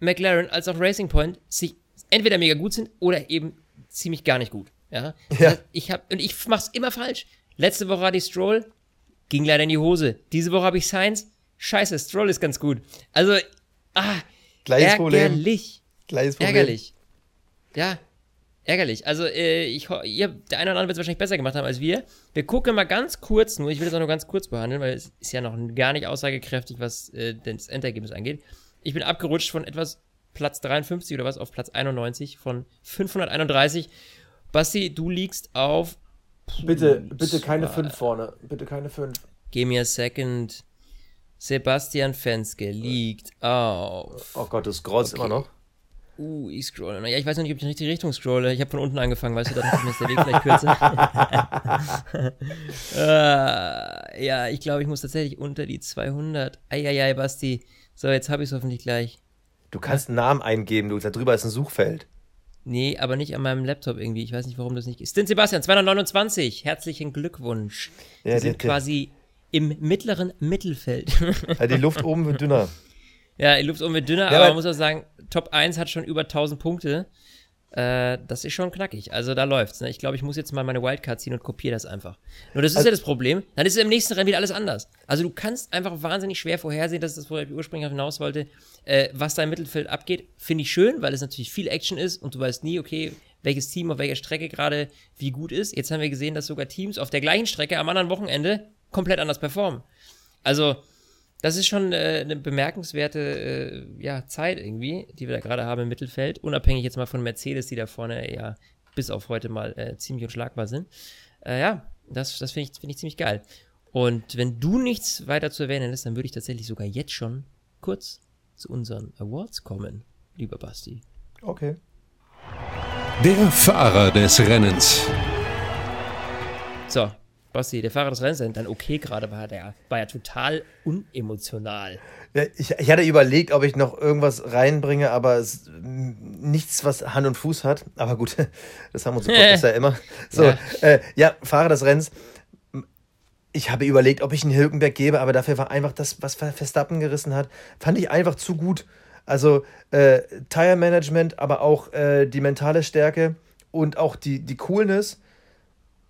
McLaren als auch Racing Point sich entweder mega gut sind oder eben ziemlich gar nicht gut. Ja. ja. Ich habe und ich mach's immer falsch. Letzte Woche hatte ich Stroll, ging leider in die Hose. Diese Woche habe ich Science. Scheiße, Stroll ist ganz gut. Also, ah, Gleiches ärgerlich. Problem. Gleiches Problem. Ärgerlich. Ja, ärgerlich. Also, äh, ich, ihr, der eine oder andere wird es wahrscheinlich besser gemacht haben als wir. Wir gucken mal ganz kurz nur, ich will das auch nur ganz kurz behandeln, weil es ist ja noch gar nicht aussagekräftig, was äh, das Endergebnis angeht. Ich bin abgerutscht von etwas Platz 53 oder was auf Platz 91 von 531. Basti, du liegst auf Bitte, bitte keine 5 vorne. Bitte keine 5. Give me a second. Sebastian Fenske liegt auf. Oh Gott, du scrollst okay. immer noch. Uh, ich scrolle. Ja, ich weiß noch nicht, ob ich in die richtige Richtung scrolle. Ich habe von unten angefangen, weißt du, dann ist der Weg vielleicht kürzer. uh, ja, ich glaube, ich muss tatsächlich unter die 200. Eieiei, Basti. So, jetzt habe ich es hoffentlich gleich. Du kannst einen Namen eingeben, du. Da drüber ist ein Suchfeld. Nee, aber nicht an meinem Laptop irgendwie. Ich weiß nicht, warum das nicht ist. Stint Sebastian, 229. Herzlichen Glückwunsch. Ja, Sie sind quasi im mittleren Mittelfeld. Ja, die Luft oben wird dünner. Ja, Luft oben wird dünner, ja, aber man muss auch sagen, Top 1 hat schon über 1000 Punkte. Äh, das ist schon knackig. Also da läuft's. Ne? Ich glaube, ich muss jetzt mal meine Wildcard ziehen und kopiere das einfach. Nur das ist also, ja das Problem. Dann ist es im nächsten Rennen wieder alles anders. Also du kannst einfach wahnsinnig schwer vorhersehen, dass das, wo ich ursprünglich hinaus wollte, äh, was da im Mittelfeld abgeht. Finde ich schön, weil es natürlich viel Action ist und du weißt nie, okay, welches Team auf welcher Strecke gerade wie gut ist. Jetzt haben wir gesehen, dass sogar Teams auf der gleichen Strecke am anderen Wochenende komplett anders performen. Also das ist schon äh, eine bemerkenswerte äh, ja, Zeit irgendwie, die wir da gerade haben im Mittelfeld. Unabhängig jetzt mal von Mercedes, die da vorne ja bis auf heute mal äh, ziemlich unschlagbar sind. Äh, ja, das, das finde ich, find ich ziemlich geil. Und wenn du nichts weiter zu erwähnen hast, dann würde ich tatsächlich sogar jetzt schon kurz zu unseren Awards kommen, lieber Basti. Okay. Der Fahrer des Rennens. So, Basti, der Fahrer des Rennens, dann okay gerade war, der war ja total unemotional. Ich, ich, hatte überlegt, ob ich noch irgendwas reinbringe, aber es, nichts, was Hand und Fuß hat. Aber gut, das haben unsere Podcasts ja immer. So, ja. Äh, ja, Fahrer des Rennens. Ich habe überlegt, ob ich einen Hülkenberg gebe, aber dafür war einfach das, was Verstappen gerissen hat, fand ich einfach zu gut. Also äh, Tire Management, aber auch äh, die mentale Stärke und auch die, die Coolness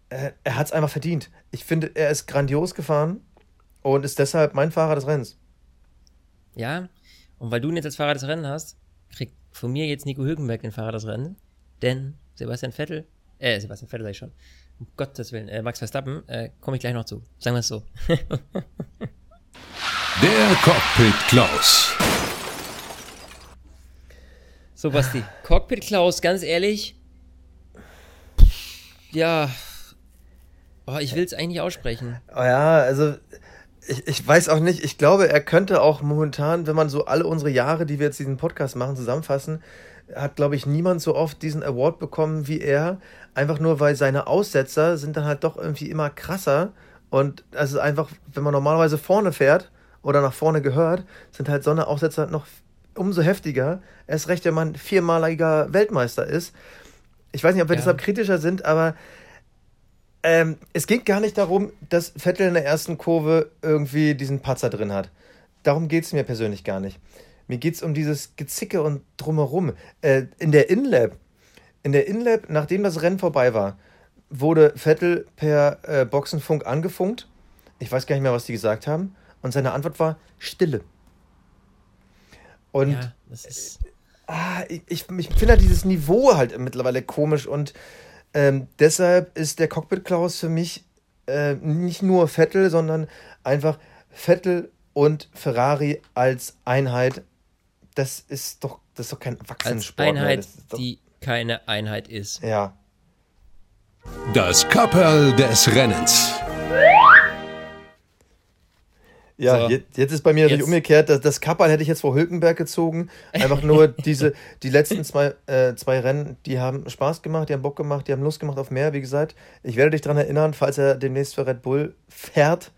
äh, er hat es einfach verdient. Ich finde, er ist grandios gefahren und ist deshalb mein Fahrer des Rennens. Ja, und weil du ihn jetzt als Fahrer des Rennens hast, kriegt von mir jetzt Nico Hülkenberg den Fahrer des Rennens, denn Sebastian Vettel, äh, Sebastian Vettel sag ich schon, um Gottes Willen, äh, Max Verstappen, äh, komme ich gleich noch zu. Sagen wir es so. Der Cockpit Klaus. So, Basti. Cockpit Klaus, ganz ehrlich. Ja, Oh, ich will es eigentlich aussprechen. Oh ja, also ich, ich weiß auch nicht, ich glaube, er könnte auch momentan, wenn man so alle unsere Jahre, die wir jetzt diesen Podcast machen, zusammenfassen, hat, glaube ich, niemand so oft diesen Award bekommen wie er. Einfach nur, weil seine Aussetzer sind dann halt doch irgendwie immer krasser. Und also einfach, wenn man normalerweise vorne fährt oder nach vorne gehört, sind halt so eine Aussetzer noch umso heftiger. Erst recht, wenn man viermaliger Weltmeister ist. Ich weiß nicht, ob wir ja. deshalb kritischer sind, aber Ähm, es geht gar nicht darum, dass Vettel in der ersten Kurve irgendwie diesen Patzer drin hat. Darum geht es mir persönlich gar nicht. Mir geht es um dieses Gezicke und drumherum. Äh, in der InLab, in der InLab, nachdem das Rennen vorbei war, wurde Vettel per äh, Boxenfunk angefunkt. Ich weiß gar nicht mehr, was die gesagt haben. Und seine Antwort war Stille. Und ja, ist... ah, ich, ich, ich finde halt dieses Niveau halt mittlerweile komisch und ähm, deshalb ist der Cockpit Klaus für mich äh, nicht nur Vettel, sondern einfach Vettel und Ferrari als Einheit. Das ist doch, das ist doch kein Erwachsenensport. Als Einheit, die keine Einheit ist. Ja. Das Kapperl des Rennens. Ja, so. jetzt, jetzt, ist bei mir natürlich umgekehrt. Das, das Kapperl hätte ich jetzt vor Hülkenberg gezogen. Einfach nur diese, die letzten zwei, äh, zwei Rennen, die haben Spaß gemacht, die haben Bock gemacht, die haben Lust gemacht auf mehr. Wie gesagt, ich werde dich daran erinnern, falls er demnächst für Red Bull fährt.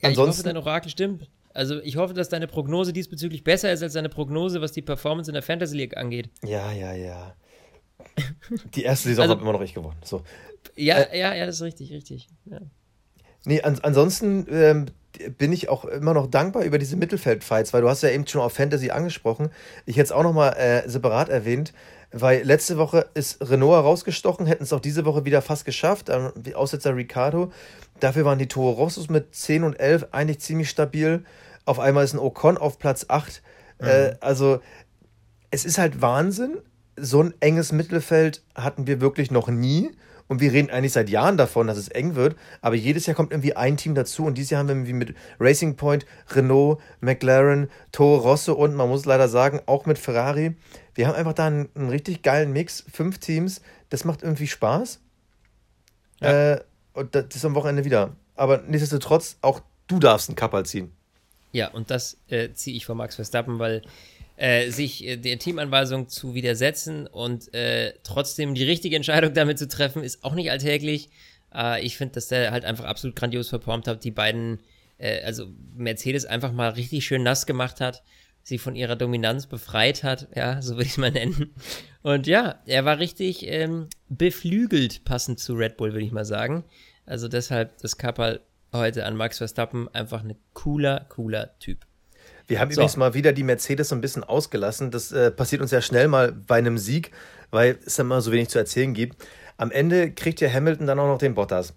Ja, Ansonsten, ich hoffe, dein Orakel stimmt. Also ich hoffe, dass deine Prognose diesbezüglich besser ist als deine Prognose, was die Performance in der Fantasy League angeht. Ja, ja, ja. Die erste Saison also, habe immer noch ich gewonnen. So. Ja, äh, ja, ja, das ist richtig, richtig. Ja. Nee, an, ansonsten ähm, bin ich auch immer noch dankbar über diese Mittelfeldfights, weil du hast ja eben schon auf Fantasy angesprochen. Ich hätte es auch nochmal äh, separat erwähnt, weil letzte Woche ist Renault herausgestochen, hätten es auch diese Woche wieder fast geschafft, ähm, Aussetzer Ricardo. Dafür waren die Toro Rossos mit 10 und 11 eigentlich ziemlich stabil. Auf einmal ist ein Ocon auf Platz 8. Mhm. Äh, also es ist halt Wahnsinn. So ein enges Mittelfeld hatten wir wirklich noch nie. Und wir reden eigentlich seit Jahren davon, dass es eng wird. Aber jedes Jahr kommt irgendwie ein Team dazu. Und dieses Jahr haben wir irgendwie mit Racing Point, Renault, McLaren, Toro Rosso und man muss leider sagen, auch mit Ferrari. Wir haben einfach da einen, einen richtig geilen Mix. Fünf Teams. Das macht irgendwie Spaß. Ja. Äh, und das ist am Wochenende wieder. Aber nichtsdestotrotz, auch du darfst einen Kapperl ziehen. Ja, und das äh, ziehe ich vor Max Verstappen, weil äh, sich äh, der Teamanweisung zu widersetzen und äh, trotzdem die richtige Entscheidung damit zu treffen, ist auch nicht alltäglich. Äh, ich finde, dass der halt einfach absolut grandios performt hat, die beiden, äh, also Mercedes einfach mal richtig schön nass gemacht hat, sie von ihrer Dominanz befreit hat, ja, so würde ich es mal nennen. Und ja, er war richtig ähm, beflügelt, passend zu Red Bull, würde ich mal sagen. Also deshalb das Kapperl heute an Max Verstappen einfach ein cooler, cooler Typ. Wir haben so. übrigens mal wieder die Mercedes so ein bisschen ausgelassen. Das äh, passiert uns ja schnell mal bei einem Sieg, weil es immer so wenig zu erzählen gibt. Am Ende kriegt ja Hamilton dann auch noch den Bottas.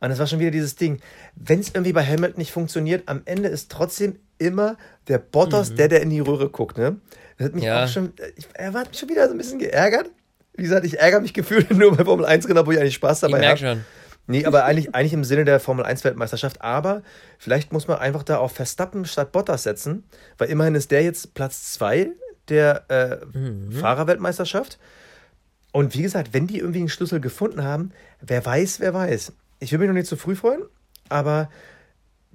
Und es war schon wieder dieses Ding. Wenn es irgendwie bei Hamilton nicht funktioniert, am Ende ist trotzdem immer der Bottas, mhm. der, der in die Röhre guckt. Ne? Das hat mich ja. auch schon. Ich, er war schon wieder so ein bisschen geärgert. Wie gesagt, ich ärgere mich gefühlt nur bei Formel 1 Rennen, wo ich eigentlich Spaß dabei habe. Nee, aber eigentlich, eigentlich im Sinne der Formel 1 Weltmeisterschaft. Aber vielleicht muss man einfach da auf Verstappen statt Bottas setzen, weil immerhin ist der jetzt Platz 2 der äh, mhm. Fahrerweltmeisterschaft. Und wie gesagt, wenn die irgendwie einen Schlüssel gefunden haben, wer weiß, wer weiß. Ich will mich noch nicht zu früh freuen, aber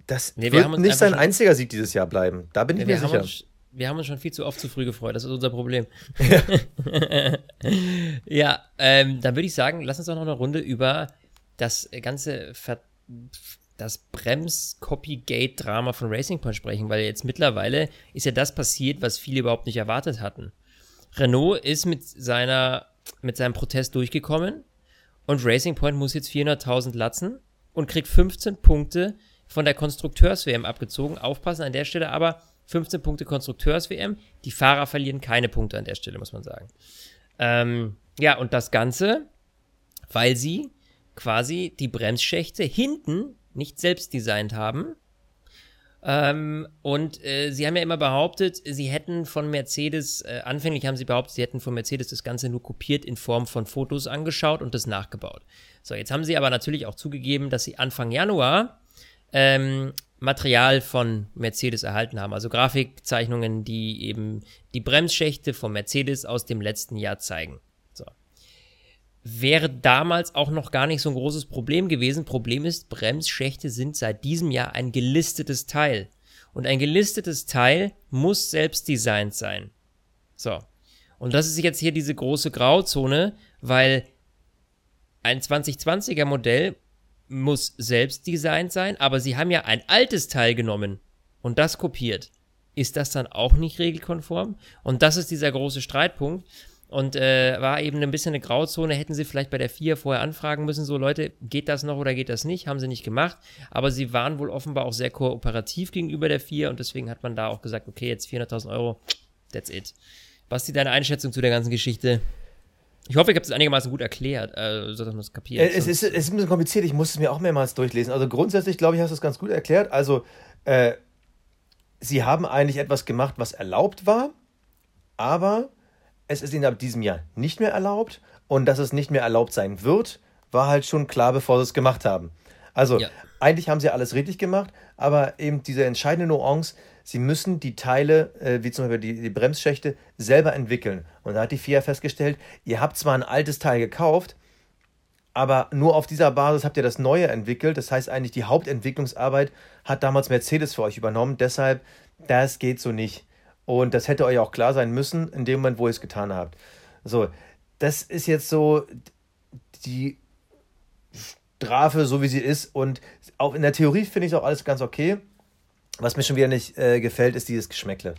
das nee, wird nicht sein einziger Sieg dieses Jahr bleiben. Da bin ich nee, mir sicher. Uns, wir haben uns schon viel zu oft zu früh gefreut. Das ist unser Problem. Ja, ja ähm, dann würde ich sagen, lass uns doch noch eine Runde über das ganze Ver das Brems-Copygate-Drama von Racing Point sprechen, weil jetzt mittlerweile ist ja das passiert, was viele überhaupt nicht erwartet hatten. Renault ist mit seiner mit seinem Protest durchgekommen und Racing Point muss jetzt 400.000 latzen und kriegt 15 Punkte von der Konstrukteurs-WM abgezogen. Aufpassen an der Stelle aber 15 Punkte Konstrukteurs-WM. Die Fahrer verlieren keine Punkte an der Stelle, muss man sagen. Ähm, ja, und das Ganze, weil sie quasi die Bremsschächte hinten nicht selbst designt haben. Ähm, und äh, sie haben ja immer behauptet, sie hätten von Mercedes, äh, anfänglich haben sie behauptet, sie hätten von Mercedes das Ganze nur kopiert in Form von Fotos angeschaut und das nachgebaut. So, jetzt haben sie aber natürlich auch zugegeben, dass sie Anfang Januar ähm, Material von Mercedes erhalten haben, also Grafikzeichnungen, die eben die Bremsschächte von Mercedes aus dem letzten Jahr zeigen wäre damals auch noch gar nicht so ein großes Problem gewesen. Problem ist, Bremsschächte sind seit diesem Jahr ein gelistetes Teil. Und ein gelistetes Teil muss selbst designt sein. So. Und das ist jetzt hier diese große Grauzone, weil ein 2020er Modell muss selbst designt sein, aber sie haben ja ein altes Teil genommen und das kopiert. Ist das dann auch nicht regelkonform? Und das ist dieser große Streitpunkt. Und äh, war eben ein bisschen eine Grauzone. Hätten sie vielleicht bei der 4 vorher anfragen müssen, so Leute, geht das noch oder geht das nicht? Haben sie nicht gemacht. Aber sie waren wohl offenbar auch sehr kooperativ gegenüber der 4 und deswegen hat man da auch gesagt, okay, jetzt 400.000 Euro, that's it. Was ist deine Einschätzung zu der ganzen Geschichte? Ich hoffe, ich habe es einigermaßen gut erklärt, äh, so dass man es kapiert. Äh, es ist, es ist ein bisschen kompliziert, ich muss es mir auch mehrmals durchlesen. Also grundsätzlich, glaube ich, hast du es ganz gut erklärt. Also, äh, sie haben eigentlich etwas gemacht, was erlaubt war, aber es ist ihnen ab diesem Jahr nicht mehr erlaubt und dass es nicht mehr erlaubt sein wird, war halt schon klar, bevor sie es gemacht haben. Also ja. eigentlich haben sie alles richtig gemacht, aber eben diese entscheidende Nuance, sie müssen die Teile, äh, wie zum Beispiel die, die Bremsschächte, selber entwickeln. Und da hat die FIA festgestellt, ihr habt zwar ein altes Teil gekauft, aber nur auf dieser Basis habt ihr das Neue entwickelt. Das heißt eigentlich, die Hauptentwicklungsarbeit hat damals Mercedes für euch übernommen. Deshalb, das geht so nicht. Und das hätte euch auch klar sein müssen, in dem Moment, wo ihr es getan habt. So, das ist jetzt so die Strafe, so wie sie ist. Und auch in der Theorie finde ich auch alles ganz okay. Was mir schon wieder nicht äh, gefällt, ist dieses Geschmäckle.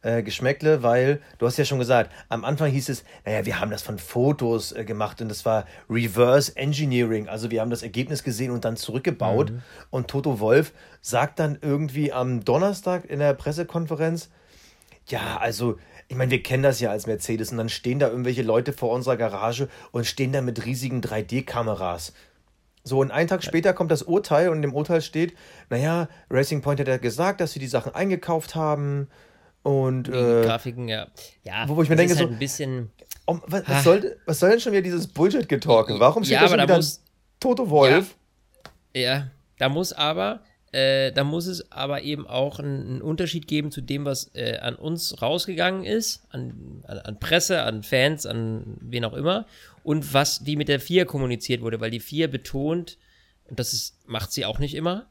Äh, Geschmäckle, weil du hast ja schon gesagt, am Anfang hieß es, naja, wir haben das von Fotos äh, gemacht und das war Reverse Engineering. Also wir haben das Ergebnis gesehen und dann zurückgebaut. Mhm. Und Toto Wolf sagt dann irgendwie am Donnerstag in der Pressekonferenz, ja, also, ich meine, wir kennen das ja als Mercedes und dann stehen da irgendwelche Leute vor unserer Garage und stehen da mit riesigen 3D-Kameras. So, und einen Tag später kommt das Urteil und im Urteil steht, naja, Racing Point hat ja gesagt, dass sie die Sachen eingekauft haben und. Äh, Grafiken, ja. Ja, wo, wo ich mir denke, halt so. ein bisschen. Oh, was, was, soll, was soll denn schon wieder dieses Bullshit-Getalken? Warum steht ja, da schon wieder muss, Toto Wolf? Ja, ja, da muss aber äh, da muss es aber eben auch einen, Unterschied geben zu dem, was äh, an uns rausgegangen ist, an, an, an, Presse, an Fans, an wen auch immer, und was wie mit der Vier kommuniziert wurde, weil die Vier betont, und das ist, macht sie auch nicht immer,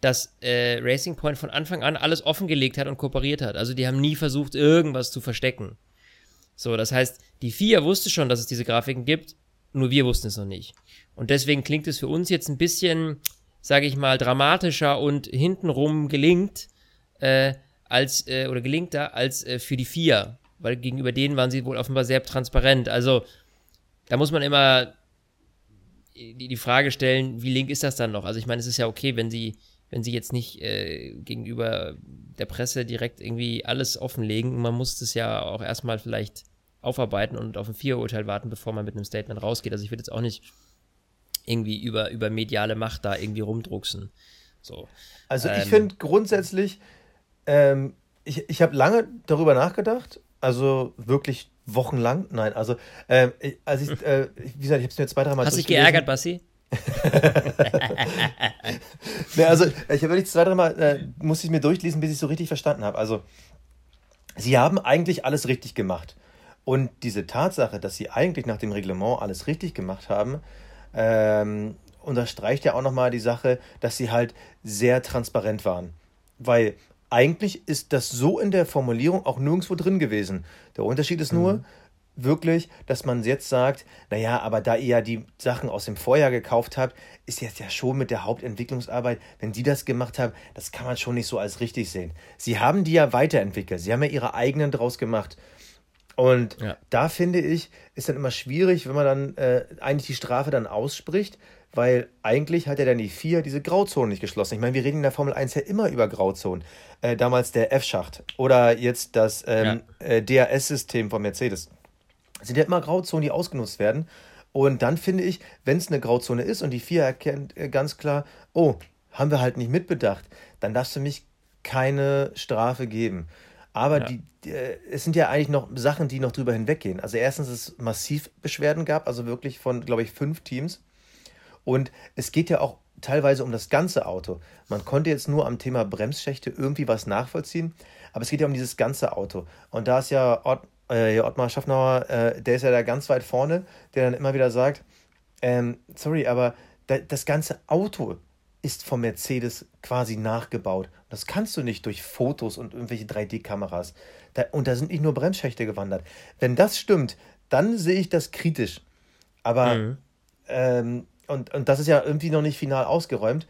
dass äh, Racing Point von Anfang an alles offengelegt hat und kooperiert hat. Also die haben nie versucht, irgendwas zu verstecken. So, das heißt, die Vier wusste schon, dass es diese Grafiken gibt, nur wir wussten es noch nicht. Und deswegen klingt es für uns jetzt ein bisschen, sage ich mal, dramatischer und hintenrum gelingt, äh, als, äh, oder gelingt da, als äh, für die vier. Weil gegenüber denen waren sie wohl offenbar sehr transparent. Also, da muss man immer die, die Frage stellen, wie link ist das dann noch? Also, ich meine, es ist ja okay, wenn sie, wenn sie jetzt nicht äh, gegenüber der Presse direkt irgendwie alles offenlegen. Man muss das ja auch erstmal vielleicht aufarbeiten und auf ein Vier-Urteil warten, bevor man mit einem Statement rausgeht. Also, ich würde jetzt auch nicht irgendwie über, über mediale Macht da irgendwie rumdrucksen. So. Also ich ähm, finde grundsätzlich, ähm, ich, ich habe lange darüber nachgedacht, also wirklich wochenlang, nein, also ähm, als ich, äh, wie gesagt, ich habe es mir zwei, dreimal Hast du dich geärgert, Bassi? ne, also ich habe wirklich zwei, dreimal, äh, musste ich mir durchlesen, bis ich es so richtig verstanden habe. Also sie haben eigentlich alles richtig gemacht. Und diese Tatsache, dass sie eigentlich nach dem Reglement alles richtig gemacht haben, ähm, unterstreicht ja auch nochmal die Sache, dass sie halt sehr transparent waren. Weil eigentlich ist das so in der Formulierung auch nirgendwo drin gewesen. Der Unterschied ist nur, mhm. wirklich, dass man jetzt sagt, naja, aber da ihr ja die Sachen aus dem Vorjahr gekauft habt, ist jetzt ja schon mit der Hauptentwicklungsarbeit, wenn die das gemacht haben, das kann man schon nicht so als richtig sehen. Sie haben die ja weiterentwickelt, sie haben ja ihre eigenen draus gemacht. Und ja. da finde ich, ist dann immer schwierig, wenn man dann äh, eigentlich die Strafe dann ausspricht, weil eigentlich hat ja dann die vier diese Grauzone nicht geschlossen. Ich meine, wir reden in der Formel 1 ja immer über Grauzonen. Äh, damals der F-Schacht oder jetzt das ähm, ja. äh, DRS-System von Mercedes. Sind ja immer Grauzonen, die ausgenutzt werden. Und dann finde ich, wenn es eine Grauzone ist und die vier erkennt äh, ganz klar, oh, haben wir halt nicht mitbedacht, dann darf es für mich keine Strafe geben. Aber ja. die, äh, es sind ja eigentlich noch Sachen, die noch drüber hinweggehen. Also erstens, dass es massiv Beschwerden gab, also wirklich von, glaube ich, fünf Teams. Und es geht ja auch teilweise um das ganze Auto. Man konnte jetzt nur am Thema Bremsschächte irgendwie was nachvollziehen, aber es geht ja um dieses ganze Auto. Und da ist ja Ott, äh, Ottmar Schaffnauer, äh, der ist ja da ganz weit vorne, der dann immer wieder sagt, ähm, sorry, aber da, das ganze Auto ist vom Mercedes quasi nachgebaut. Das kannst du nicht durch Fotos und irgendwelche 3D-Kameras. Da, und da sind nicht nur Bremsschächte gewandert. Wenn das stimmt, dann sehe ich das kritisch. Aber, mhm. ähm, und, und das ist ja irgendwie noch nicht final ausgeräumt.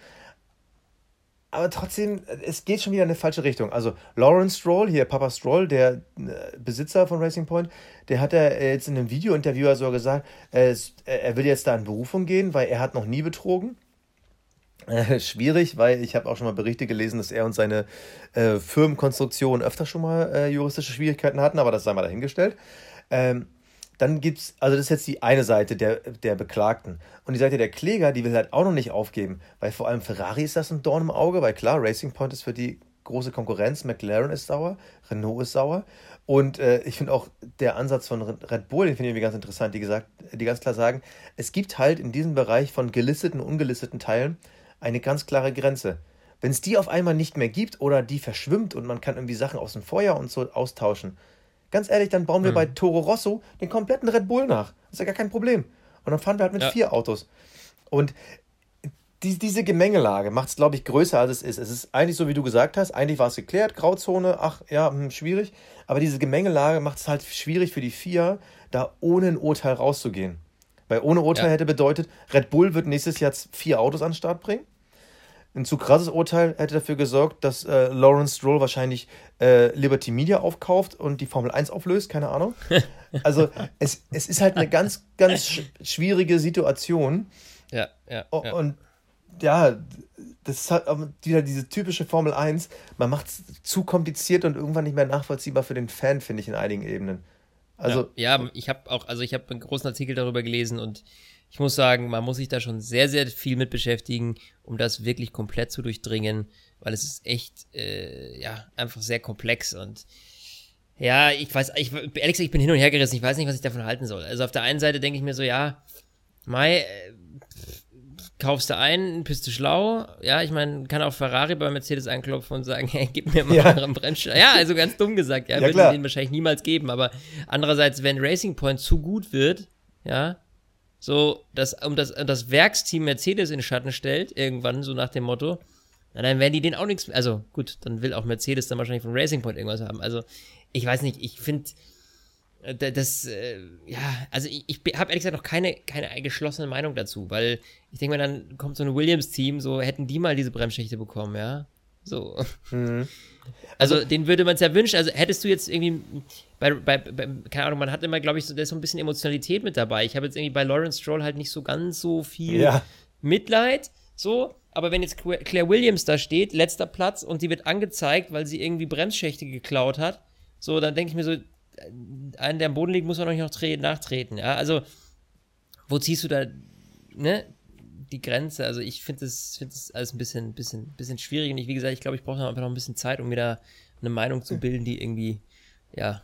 aber trotzdem, es geht schon wieder in eine falsche Richtung. Also Lawrence Stroll, hier Papa Stroll, der äh, Besitzer von Racing Point, der hat ja jetzt in einem Video-Interview so gesagt, äh, er will jetzt da in Berufung gehen, weil er hat noch nie betrogen. Äh, schwierig, weil ich habe auch schon mal Berichte gelesen, dass er und seine äh, Firmenkonstruktion öfter schon mal äh, juristische Schwierigkeiten hatten, aber das sei mal dahingestellt. Ähm, dann es, also das ist jetzt die eine Seite der, der Beklagten. Und die Seite der Kläger, die will halt auch noch nicht aufgeben, weil vor allem Ferrari ist das ein Dorn im Auge, weil klar, Racing Point ist für die große Konkurrenz, McLaren ist sauer, Renault ist sauer. Und äh, ich finde auch der Ansatz von Red Bull, den finde ich irgendwie ganz interessant, die, gesagt, die ganz klar sagen, es gibt halt in diesem Bereich von gelisteten und ungelisteten Teilen eine ganz klare Grenze. Wenn es die auf einmal nicht mehr gibt oder die verschwimmt und man kann irgendwie Sachen aus dem Feuer und so austauschen, Ganz ehrlich, dann bauen wir mhm. bei Toro Rosso den kompletten Red Bull nach. Das ist ja gar kein Problem. Und dann fahren wir halt mit ja. vier Autos. Und die, diese Gemengelage macht es, glaube ich, größer, als es ist. Es ist eigentlich so, wie du gesagt hast, eigentlich war es geklärt, Grauzone, ach ja, hm, schwierig. Aber diese Gemengelage macht es halt schwierig für die vier, da ohne ein Urteil rauszugehen. Weil ohne Urteil ja. hätte bedeutet, Red Bull wird nächstes Jahr vier Autos an den Start bringen ein zu krasses Urteil hätte dafür gesorgt, dass äh, Lawrence Stroll wahrscheinlich äh, Liberty Media aufkauft und die Formel 1 auflöst, keine Ahnung. Also es, es ist halt eine ganz, ganz sch schwierige Situation. Ja, ja, ja. Und ja, das ist halt wieder diese typische Formel 1. Man macht es zu kompliziert und irgendwann nicht mehr nachvollziehbar für den Fan, finde ich, in einigen Ebenen. Also, ja, ja ich habe auch, also ich habe einen großen Artikel darüber gelesen und ich muss sagen, man muss sich da schon sehr, sehr viel mit beschäftigen, um das wirklich komplett zu durchdringen, weil es ist echt, äh, ja, einfach sehr komplex und ja, ich weiß, ich, ehrlich gesagt, ich bin hin und her gerissen, ich weiß nicht, was ich davon halten soll. Also auf der einen Seite denke ich mir so, ja, Mai, äh, kaufst du ein, bist du schlau. Ja, ich meine, kann auch Ferrari bei Mercedes anklopfen und sagen, hey, gib mir mal ja. einen Brennstoff. Ja, also ganz dumm gesagt, ja, ja würde den wahrscheinlich niemals geben. Aber andererseits, wenn Racing Point zu gut wird, ja, so, dass, um das, das Werksteam Mercedes in den Schatten stellt, irgendwann, so nach dem Motto, na, dann werden die den auch nichts, also gut, dann will auch Mercedes dann wahrscheinlich von Racing Point irgendwas haben. Also, ich weiß nicht, ich finde, das, äh, ja, also ich, ich habe ehrlich gesagt noch keine, keine geschlossene Meinung dazu, weil ich denke mal, dann kommt so ein Williams-Team, so hätten die mal diese Bremsschächte bekommen, ja. So. Mhm. Also, also den würde man es ja wünschen. Also hättest du jetzt irgendwie bei, bei, bei keine Ahnung, man hat immer, glaube ich, so, da ist so ein bisschen Emotionalität mit dabei. Ich habe jetzt irgendwie bei Lawrence Stroll halt nicht so ganz so viel ja. Mitleid, so. Aber wenn jetzt Claire Williams da steht, letzter Platz, und die wird angezeigt, weil sie irgendwie Bremsschächte geklaut hat, so, dann denke ich mir so, äh, einen, der am Boden liegt, muss man noch nachtreten, ja. Also, wo ziehst du da, ne? die Grenze. Also ich finde das, find das alles ein bisschen, bisschen, bisschen schwierig. Und ich, wie gesagt, ich glaube, ich brauche einfach noch ein bisschen Zeit, um mir da eine Meinung zu bilden, die irgendwie, ja,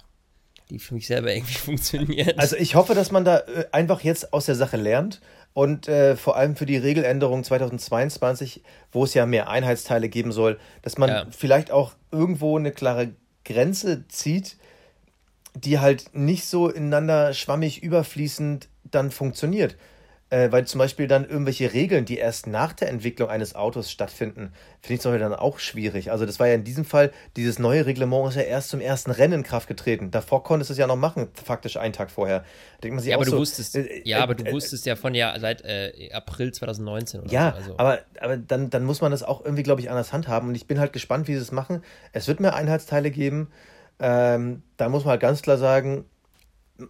die für mich selber irgendwie funktioniert. Also ich hoffe, dass man da äh, einfach jetzt aus der Sache lernt und äh, vor allem für die Regeländerung 2022, wo es ja mehr Einheitsteile geben soll, dass man ja. vielleicht auch irgendwo eine klare Grenze zieht, die halt nicht so ineinander schwammig überfließend dann funktioniert. Äh, weil zum Beispiel dann irgendwelche Regeln, die erst nach der Entwicklung eines Autos stattfinden, finde ich zum Beispiel dann auch schwierig. Also das war ja in diesem Fall, dieses neue Reglement ist ja erst zum ersten Rennen in Kraft getreten. Davor konntest du es ja noch machen, faktisch einen Tag vorher. denkt man sich ja, aber du so, wusstest, äh, ja, aber du äh, wusstest ja von ja seit äh, April 2019 oder Ja, so, also. aber, aber dann, dann muss man das auch irgendwie, glaube ich, anders handhaben. Und ich bin halt gespannt, wie sie es machen. Es wird mehr Einheitsteile geben. Ähm, da muss man halt ganz klar sagen,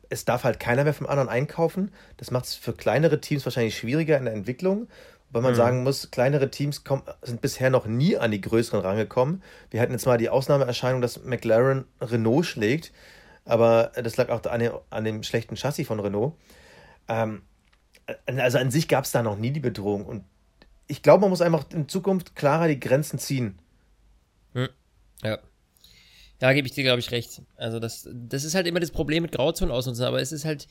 es darf halt keiner mehr vom anderen einkaufen. Das macht es für kleinere Teams wahrscheinlich schwieriger in der Entwicklung. Weil man mhm. sagen muss, kleinere Teams kommen, sind bisher noch nie an die größeren rangekommen. Wir hatten jetzt mal die Ausnahmeerscheinung, dass McLaren Renault schlägt. Aber das lag auch an dem, an dem schlechten Chassis von Renault. Ähm, also an sich gab es da noch nie die Bedrohung. Und ich glaube, man muss einfach in Zukunft klarer die Grenzen ziehen. Hm. Ja. Da gebe ich dir, glaube ich, recht. Also das, das ist halt immer das Problem mit Grauzonen ausnutzen, aber es ist halt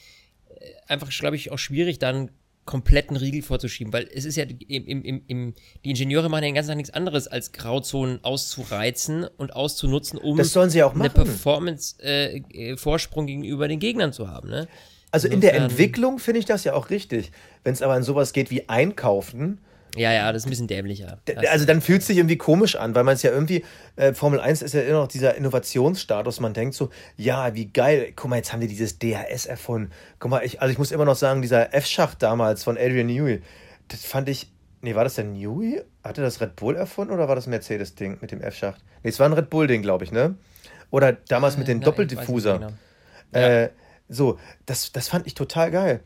äh, einfach, glaube ich, auch schwierig, dann kompletten Riegel vorzuschieben, weil es ist ja im, im, im, die Ingenieure machen ja den ganzen Tag nichts anderes, als Grauzonen auszureizen und auszunutzen, um das sollen sie auch machen. eine Performance-Vorsprung äh, gegenüber den Gegnern zu haben. Ne? Also in der Entwicklung finde ich das ja auch richtig. Wenn es aber an sowas geht wie Einkaufen, ja, ja, das ist ein bisschen dämlicher. Also dann fühlt es sich irgendwie komisch an, weil man es ja irgendwie, äh, Formel 1 ist ja immer noch dieser Innovationsstatus, man denkt so, ja, wie geil, guck mal, jetzt haben die dieses DHS erfunden. Guck mal, ich, also ich muss immer noch sagen, dieser F-Schacht damals von Adrian Newey, das fand ich Nee, war das der Newey? Hatte das Red Bull erfunden oder war das Mercedes-Ding mit dem F-Schacht? Nee, es war ein Red Bull-Ding, glaube ich, ne? Oder damals mit Äh, dem nein, Doppeldiffuser. genau. Äh, so, das, das fand ich total geil.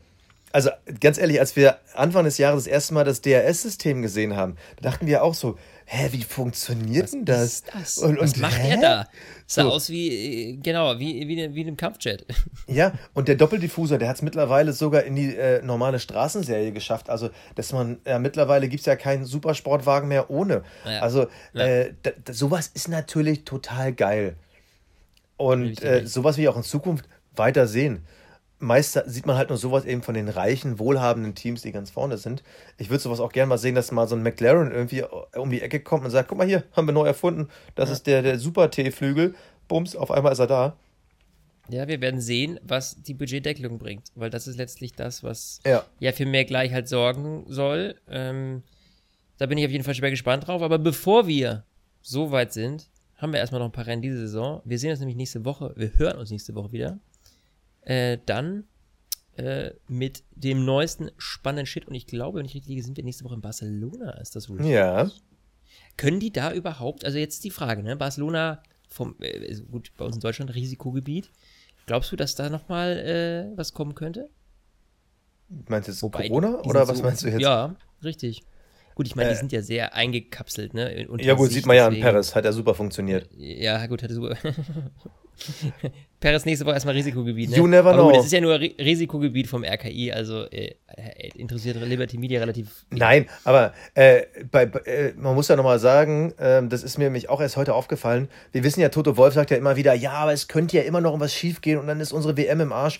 Also ganz ehrlich, als wir Anfang des Jahres das erste Mal das DRS-System gesehen haben, da dachten wir auch so, hä, wie funktioniert denn das? das? Und, Was und, macht hä? er da? Sah So. aus wie, äh, genau, wie, wie, wie in einem Kampfjet. Ja, und der Doppeldiffuser, der hat es mittlerweile sogar in die äh, normale Straßenserie geschafft. Also, dass man, ja, mittlerweile gibt es ja keinen Supersportwagen mehr ohne. Ja. Also, Ja. Äh, sowas ist natürlich total geil. Und äh, sowas will ich auch in Zukunft weiter sehen. Meist sieht man halt nur sowas eben von den reichen, wohlhabenden Teams, die ganz vorne sind. Ich würde sowas auch gerne mal sehen, dass mal so ein McLaren irgendwie um die Ecke kommt und sagt, guck mal hier, haben wir neu erfunden. Das ist der, der Super-T-Flügel. Bums, auf einmal ist er da. Ja, wir werden sehen, was die Budgetdeckelung bringt, weil das ist letztlich das, was Ja. ja für mehr Gleichheit sorgen soll. Ähm, da bin ich auf jeden Fall schwer gespannt drauf. Aber bevor wir so weit sind, haben wir erstmal noch ein paar Rennen diese Saison. Wir sehen uns nämlich nächste Woche, wir hören uns nächste Woche wieder. Äh, dann äh, mit dem neuesten spannenden Shit. Und ich glaube, wenn ich richtig liege, sind wir nächste Woche in Barcelona. Ist das wohl? Ja. Können die da überhaupt, also jetzt die Frage, ne? Barcelona, vom, äh, gut, bei uns in Deutschland Risikogebiet. Glaubst du, dass da nochmal äh, was kommen könnte? Meinst du jetzt Wobei, Corona oder was so- meinst du jetzt? Ja, richtig. Gut, ich meine, die Äh, sind ja sehr eingekapselt, ne? Ja, gut, sieht man ja an Paris, hat ja super funktioniert. Ja, gut, hatte super. Paris nächste Woche erstmal Risikogebiet, ne? You never Aber gut, know. es ist ja nur Ri Risikogebiet vom RKI, also äh, äh, interessiert Liberty Media relativ. Nein, aber äh, bei, bei- äh, man muss ja nochmal sagen, ähm, das ist mir nämlich auch erst heute aufgefallen. Wir wissen ja, Toto Wolf sagt ja immer wieder, ja, aber es könnte ja immer noch was schief gehen und dann ist unsere WM im Arsch.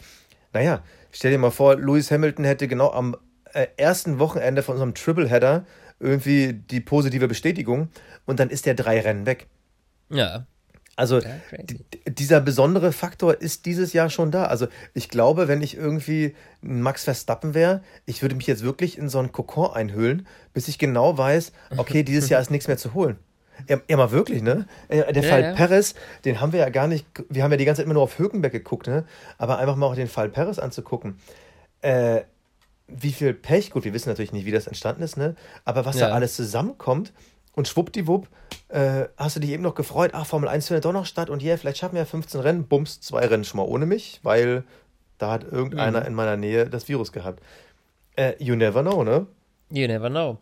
Naja, stell dir mal vor, Lewis Hamilton hätte genau am äh, ersten Wochenende von unserem Tripleheader irgendwie die positive Bestätigung und dann ist der drei Rennen weg. Ja. Also Ja, dieser besondere Faktor ist dieses Jahr schon da. Also ich glaube, wenn ich irgendwie ein Max Verstappen wäre, ich würde mich jetzt wirklich in so einen Kokon einhüllen, bis ich genau weiß, okay, dieses Jahr ist nichts mehr zu holen. Ja, ja mal wirklich, ne? Der Ja, Fall ja. Perez, den haben wir ja gar nicht, wir haben ja die ganze Zeit immer nur auf Hökenberg geguckt, ne? Aber einfach mal auch den Fall Perez anzugucken. Äh, wie viel Pech, gut, wir wissen natürlich nicht, wie das entstanden ist, ne? Aber was da Ja. alles zusammenkommt und schwuppdiwupp, äh, hast du dich eben noch gefreut, ach, Formel 1 findet doch noch statt und yeah, vielleicht schaffen wir ja 15 Rennen, bums, zwei Rennen schon mal ohne mich, weil da hat irgendeiner Mhm. in meiner Nähe das Virus gehabt. Äh, you never know, ne? You never know.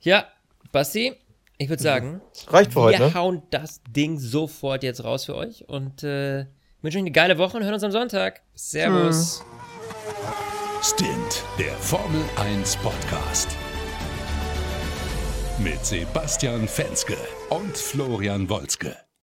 Ja, Basti, ich würde sagen, Reicht für wir heute, ne? hauen das Ding sofort jetzt raus für euch und äh, wünschen euch eine geile Woche und hören uns am Sonntag. Servus. Stint, der Formel 1 Podcast. Mit Sebastian Fenske und Florian Wolzke.